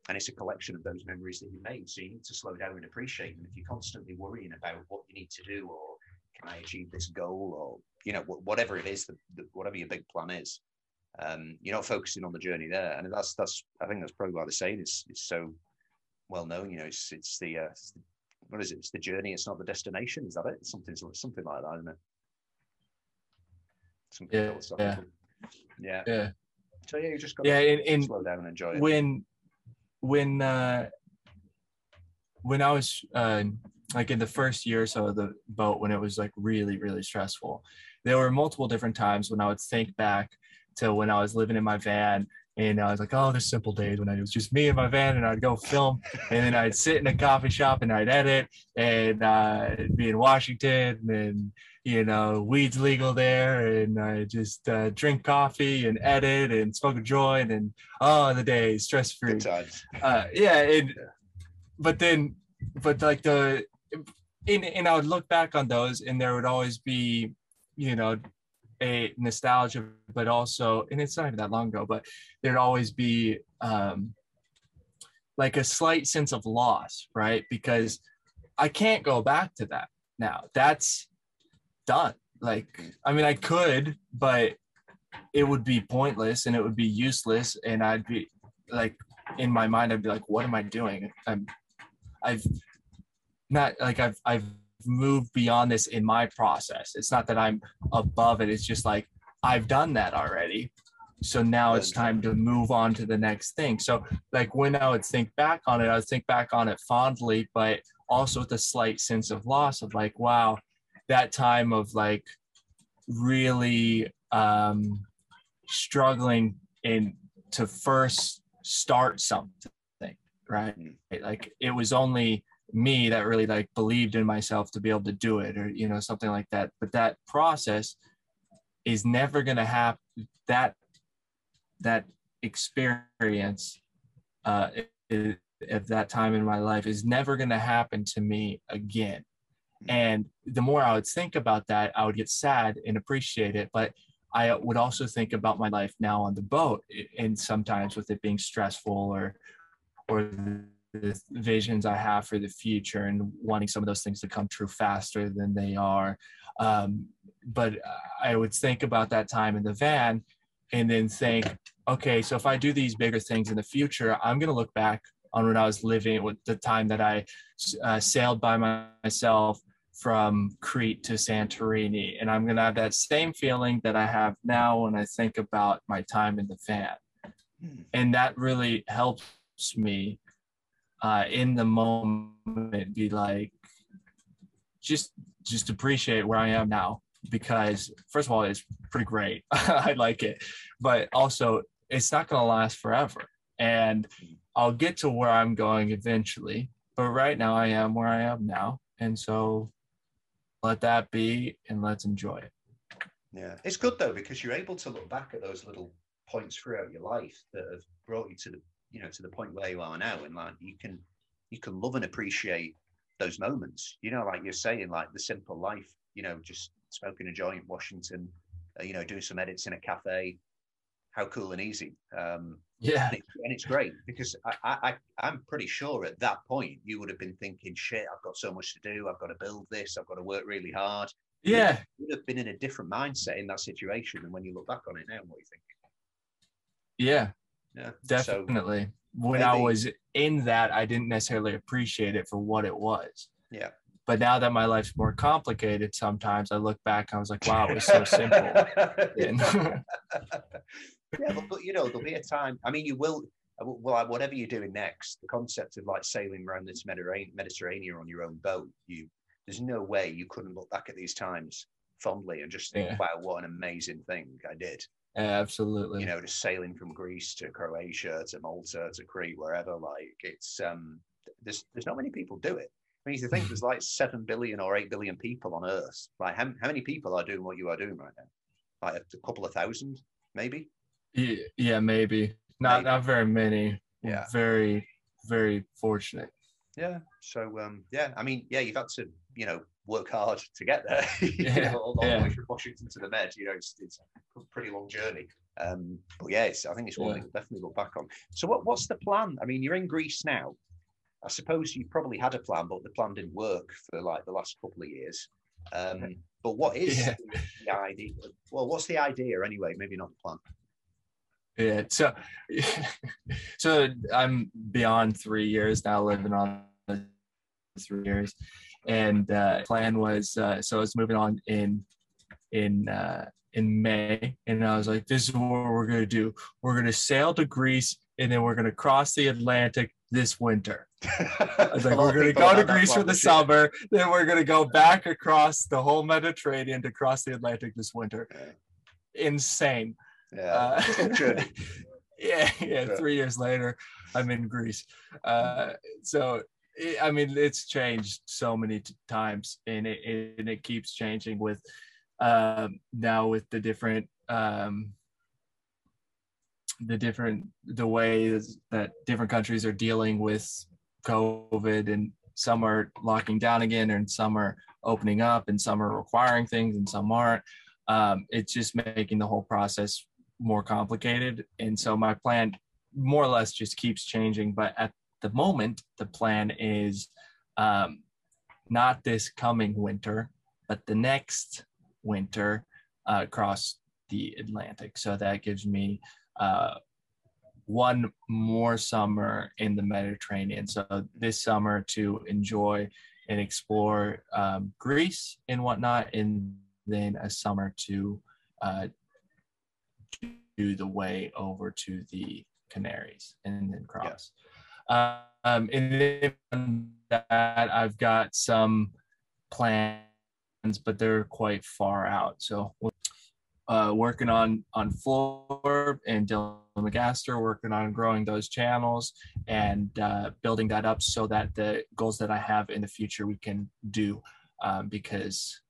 S2: and it's a collection of those memories that you made. So you need to slow down and appreciate them. If you're constantly worrying about what you need to do or can I achieve this goal or you know whatever it is, the, the, whatever your big plan is, um, you're not focusing on the journey there, and that's that's I think that's probably why the saying is is so well known. You know, it's it's the, uh, it's the what is it? It's the journey. It's not the destination. Is that it? Something something like that, isn't it?
S3: Something yeah, yeah,
S2: yeah,
S3: yeah.
S2: So yeah, you just got
S3: yeah,
S2: to
S3: in, in,
S2: slow down and enjoy it.
S3: When when uh, when I was uh, like in the first year or so of the boat when it was like really really stressful there were multiple different times when i would think back to when i was living in my van and I was like, oh, there's simple days when I was just me and my van, and I'd go film, and then I'd sit in a coffee shop and I'd edit, and uh, be in Washington, and you know, weed's legal there, and I just uh, drink coffee and edit and smoke a joint, and oh, the day stress free. Uh, yeah, and but then, but like the and, and I would look back on those and there would always be, you know, a nostalgia, but also, and it's not even that long ago, but there'd always be um, like a slight sense of loss, right? Because I can't go back to that now. That's done. Like, I mean, I could, but it would be pointless and it would be useless. And I'd be like, in my mind, I'd be like, what am I doing? I'm, I've not like I've I've moved beyond this in my process. It's not that I'm above it. It's just like I've done that already. So now it's time to move on to the next thing. So like when I would think back on it, I would think back on it fondly, but also with a slight sense of loss of like, wow, that time of like really um struggling in to first start something, right? Mm. Like it was only me that really like believed in myself to be able to do it or you know something like that but that process is never going to happen. That that experience uh, at that time in my life is never going to happen to me again. And the more I would think about that, I would get sad and appreciate it. But I would also think about my life now on the boat, and sometimes with it being stressful or or the visions I have for the future and wanting some of those things to come true faster than they are. Um, but I would think about that time in the van and then think, okay, so if I do these bigger things in the future, I'm going to look back on when I was living with the time that I uh, sailed by myself from Crete to Santorini. And I'm going to have that same feeling that I have now when I think about my time in the van. Hmm. And that really helps me uh, in the moment be like, just just appreciate where I am now because first of all it's pretty great. I like it. But also it's not going to last forever. And i'll get to where i'm going eventually. But right now i am where i am now. And so let that be and let's enjoy it.
S2: Yeah. It's good though because you're able to look back at those little points throughout your life that have brought you to the you know to the point where you are now and like you can you can love and appreciate those moments you know like you're saying like the simple life you know just smoking a joint in Washington, uh, you know, doing some edits in a cafe. How cool and easy. Um,
S3: yeah.
S2: And, it, and, it's great because I, I, I'm pretty sure at that point you would have been thinking, shit, I've got so much to do. I've got to build this. I've got to work really hard.
S3: Yeah.
S2: You would have been in a different mindset in that situation than when you look back on it now. What are you thinking?
S3: Yeah.
S2: Yeah.
S3: Definitely. So, when maybe, I was in that, I didn't necessarily appreciate it for what it was.
S2: Yeah.
S3: But now that my life's more complicated, sometimes I look back and I was like, wow, it was so simple.
S2: yeah, but, but, you know, there'll be a time. I mean, you will. Well, uh, whatever you're doing next, the concept of like sailing around this Mediterranean on your own boat, you there's no way you couldn't look back at these times fondly and just think, yeah. wow, what an amazing thing I did.
S3: Absolutely.
S2: You know, just sailing from Greece to Croatia to Malta to Crete, wherever. Like it's um, there's there's not many people do it. I mean, you think there's like seven billion or eight billion people on Earth. Like, how, how many people are doing what you are doing right now? Like a couple of thousand, maybe.
S3: Yeah, yeah maybe not maybe. not very many.
S2: Yeah,
S3: very very fortunate.
S2: Yeah. So um, yeah, I mean, yeah, you've had to you know work hard to get there. yeah. know, all, all yeah. way from Washington to the Med. You know, it's, it's a pretty long journey. Um, but yeah, I think it's one yeah. to definitely look back on. So what, what's the plan? I mean, you're in Greece now. I suppose you probably had a plan, but the plan didn't work for like the last couple of years. Um, but what is yeah. the idea? Well, what's the idea anyway? Maybe not the plan.
S3: Yeah. So, so I'm beyond three years now, living on three years, and uh, plan was uh, so I was moving on in in uh, in May, and I was like, "This is what we're gonna do. We're gonna sail to Greece, and then we're gonna cross the Atlantic this winter." I was like, we're gonna go to Greece for the summer, then we're gonna go back across the whole Mediterranean to cross the Atlantic this winter. Insane.
S2: Yeah. Uh,
S3: yeah, yeah. Three years later, I'm in Greece. Uh, so I mean, it's changed so many times, and it, and it keeps changing with um, now with the different um, the different the ways that different countries are dealing with COVID, and some are locking down again, and some are opening up, and some are requiring things, and some aren't. Um, it's just making the whole process more complicated. And so my plan more or less just keeps changing. But at the moment, the plan is um, not this coming winter, but the next winter uh, across the Atlantic. So that gives me uh, one more summer in the Mediterranean. So this summer to enjoy and explore um, Greece and whatnot, and then a summer to uh, do the way over to the Canaries and then cross. Yeah. Um, and then that I've got some plans, but they're quite far out. So uh, working on on Florb and Dylan Magaster, working on growing those channels and uh, building that up so that the goals that I have in the future we can do. Um, because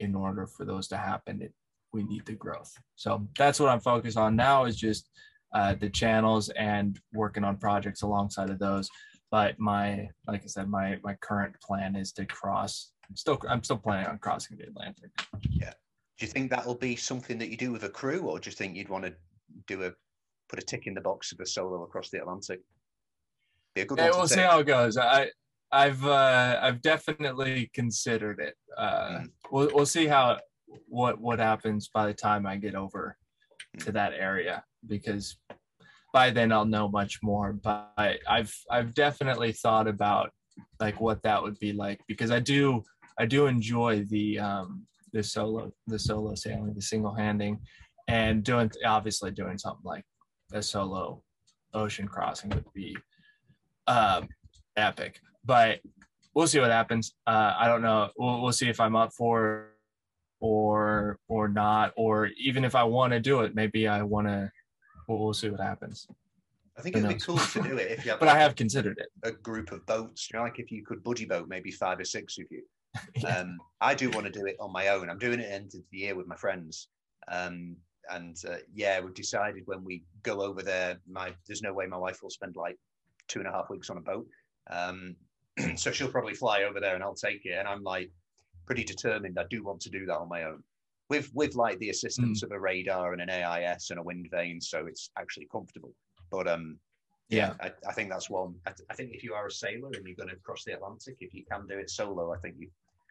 S3: in order for those to happen, it we need the growth. So that's what I'm focused on now is just uh, the channels and working on projects alongside of those. But my, like I said, my my current plan is to cross. I'm still, I'm still planning on crossing the Atlantic.
S2: Yeah. Do you think that'll be something that you do with a crew, or do you think you'd want to do a put a tick in the box of a solo across the Atlantic?
S3: Be a good yeah, we'll see how it goes. I I've uh, I've definitely considered it. Uh, mm. We'll we'll see how what what happens by the time I get over to that area because by then I'll know much more. But I've I've definitely thought about like what that would be like because I do I do enjoy the um the solo the solo sailing the single handing and doing obviously doing something like a solo ocean crossing would be um epic but we'll see what happens uh I don't know we'll, we'll see if I'm up for or or not or even if I want to do it maybe I want to we'll, we'll see what happens.
S2: I think it'd be cool to do it if you have.
S3: but like I have considered it.
S2: A group of boats, you know, like if you could buddy boat, maybe five or six of you. yeah. um, I do want to do it on my own. I'm doing it end of the year with my friends. Um, and uh, yeah, we've decided when we go over there, my there's no way my wife will spend like two and a half weeks on a boat. Um, so she'll probably fly over there and I'll take it. And I'm like pretty determined. I do want to do that on my own with with like the assistance mm. of a radar and an AIS and a wind vane, so it's actually comfortable. But um, yeah, I, I think that's one. I, I, think if you are a sailor and you're going to cross the Atlantic, if you can do it solo, I think you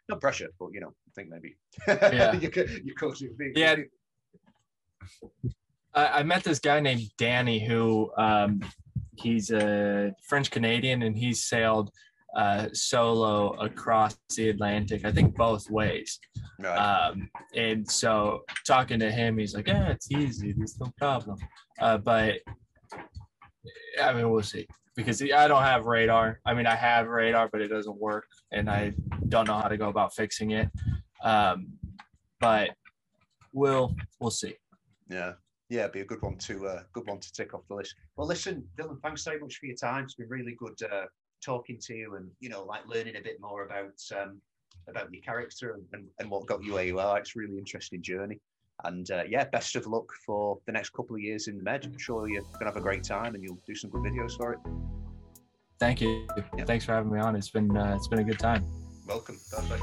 S2: no pressure, but you know, I think maybe yeah, you could you could
S3: yeah. I, I met this guy named Danny who um, he's a French Canadian and he's sailed uh, solo across the Atlantic. I think both ways. Right. Um, and so talking to him, he's like, "Yeah, it's easy. There's no problem." Uh, but I mean, we'll see because I don't have radar. I mean, I have radar, but it doesn't work, and I don't know how to go about fixing it. Um, but we'll we'll see.
S2: Yeah. Yeah, be a good one to uh, good one to tick off the list. Well, listen, Dylan, thanks so much for your time. It's been really good uh, talking to you and you know like learning a bit more about um, about your character and, and, what got you where you are. It's a really interesting journey. And uh, yeah, best of luck for the next couple of years in the Med. I'm sure you're gonna have a great time and you'll do some good videos for it.
S3: Thank you. Yeah. Thanks for having me on. It's been uh, it's been a good time.
S2: Welcome. Perfect.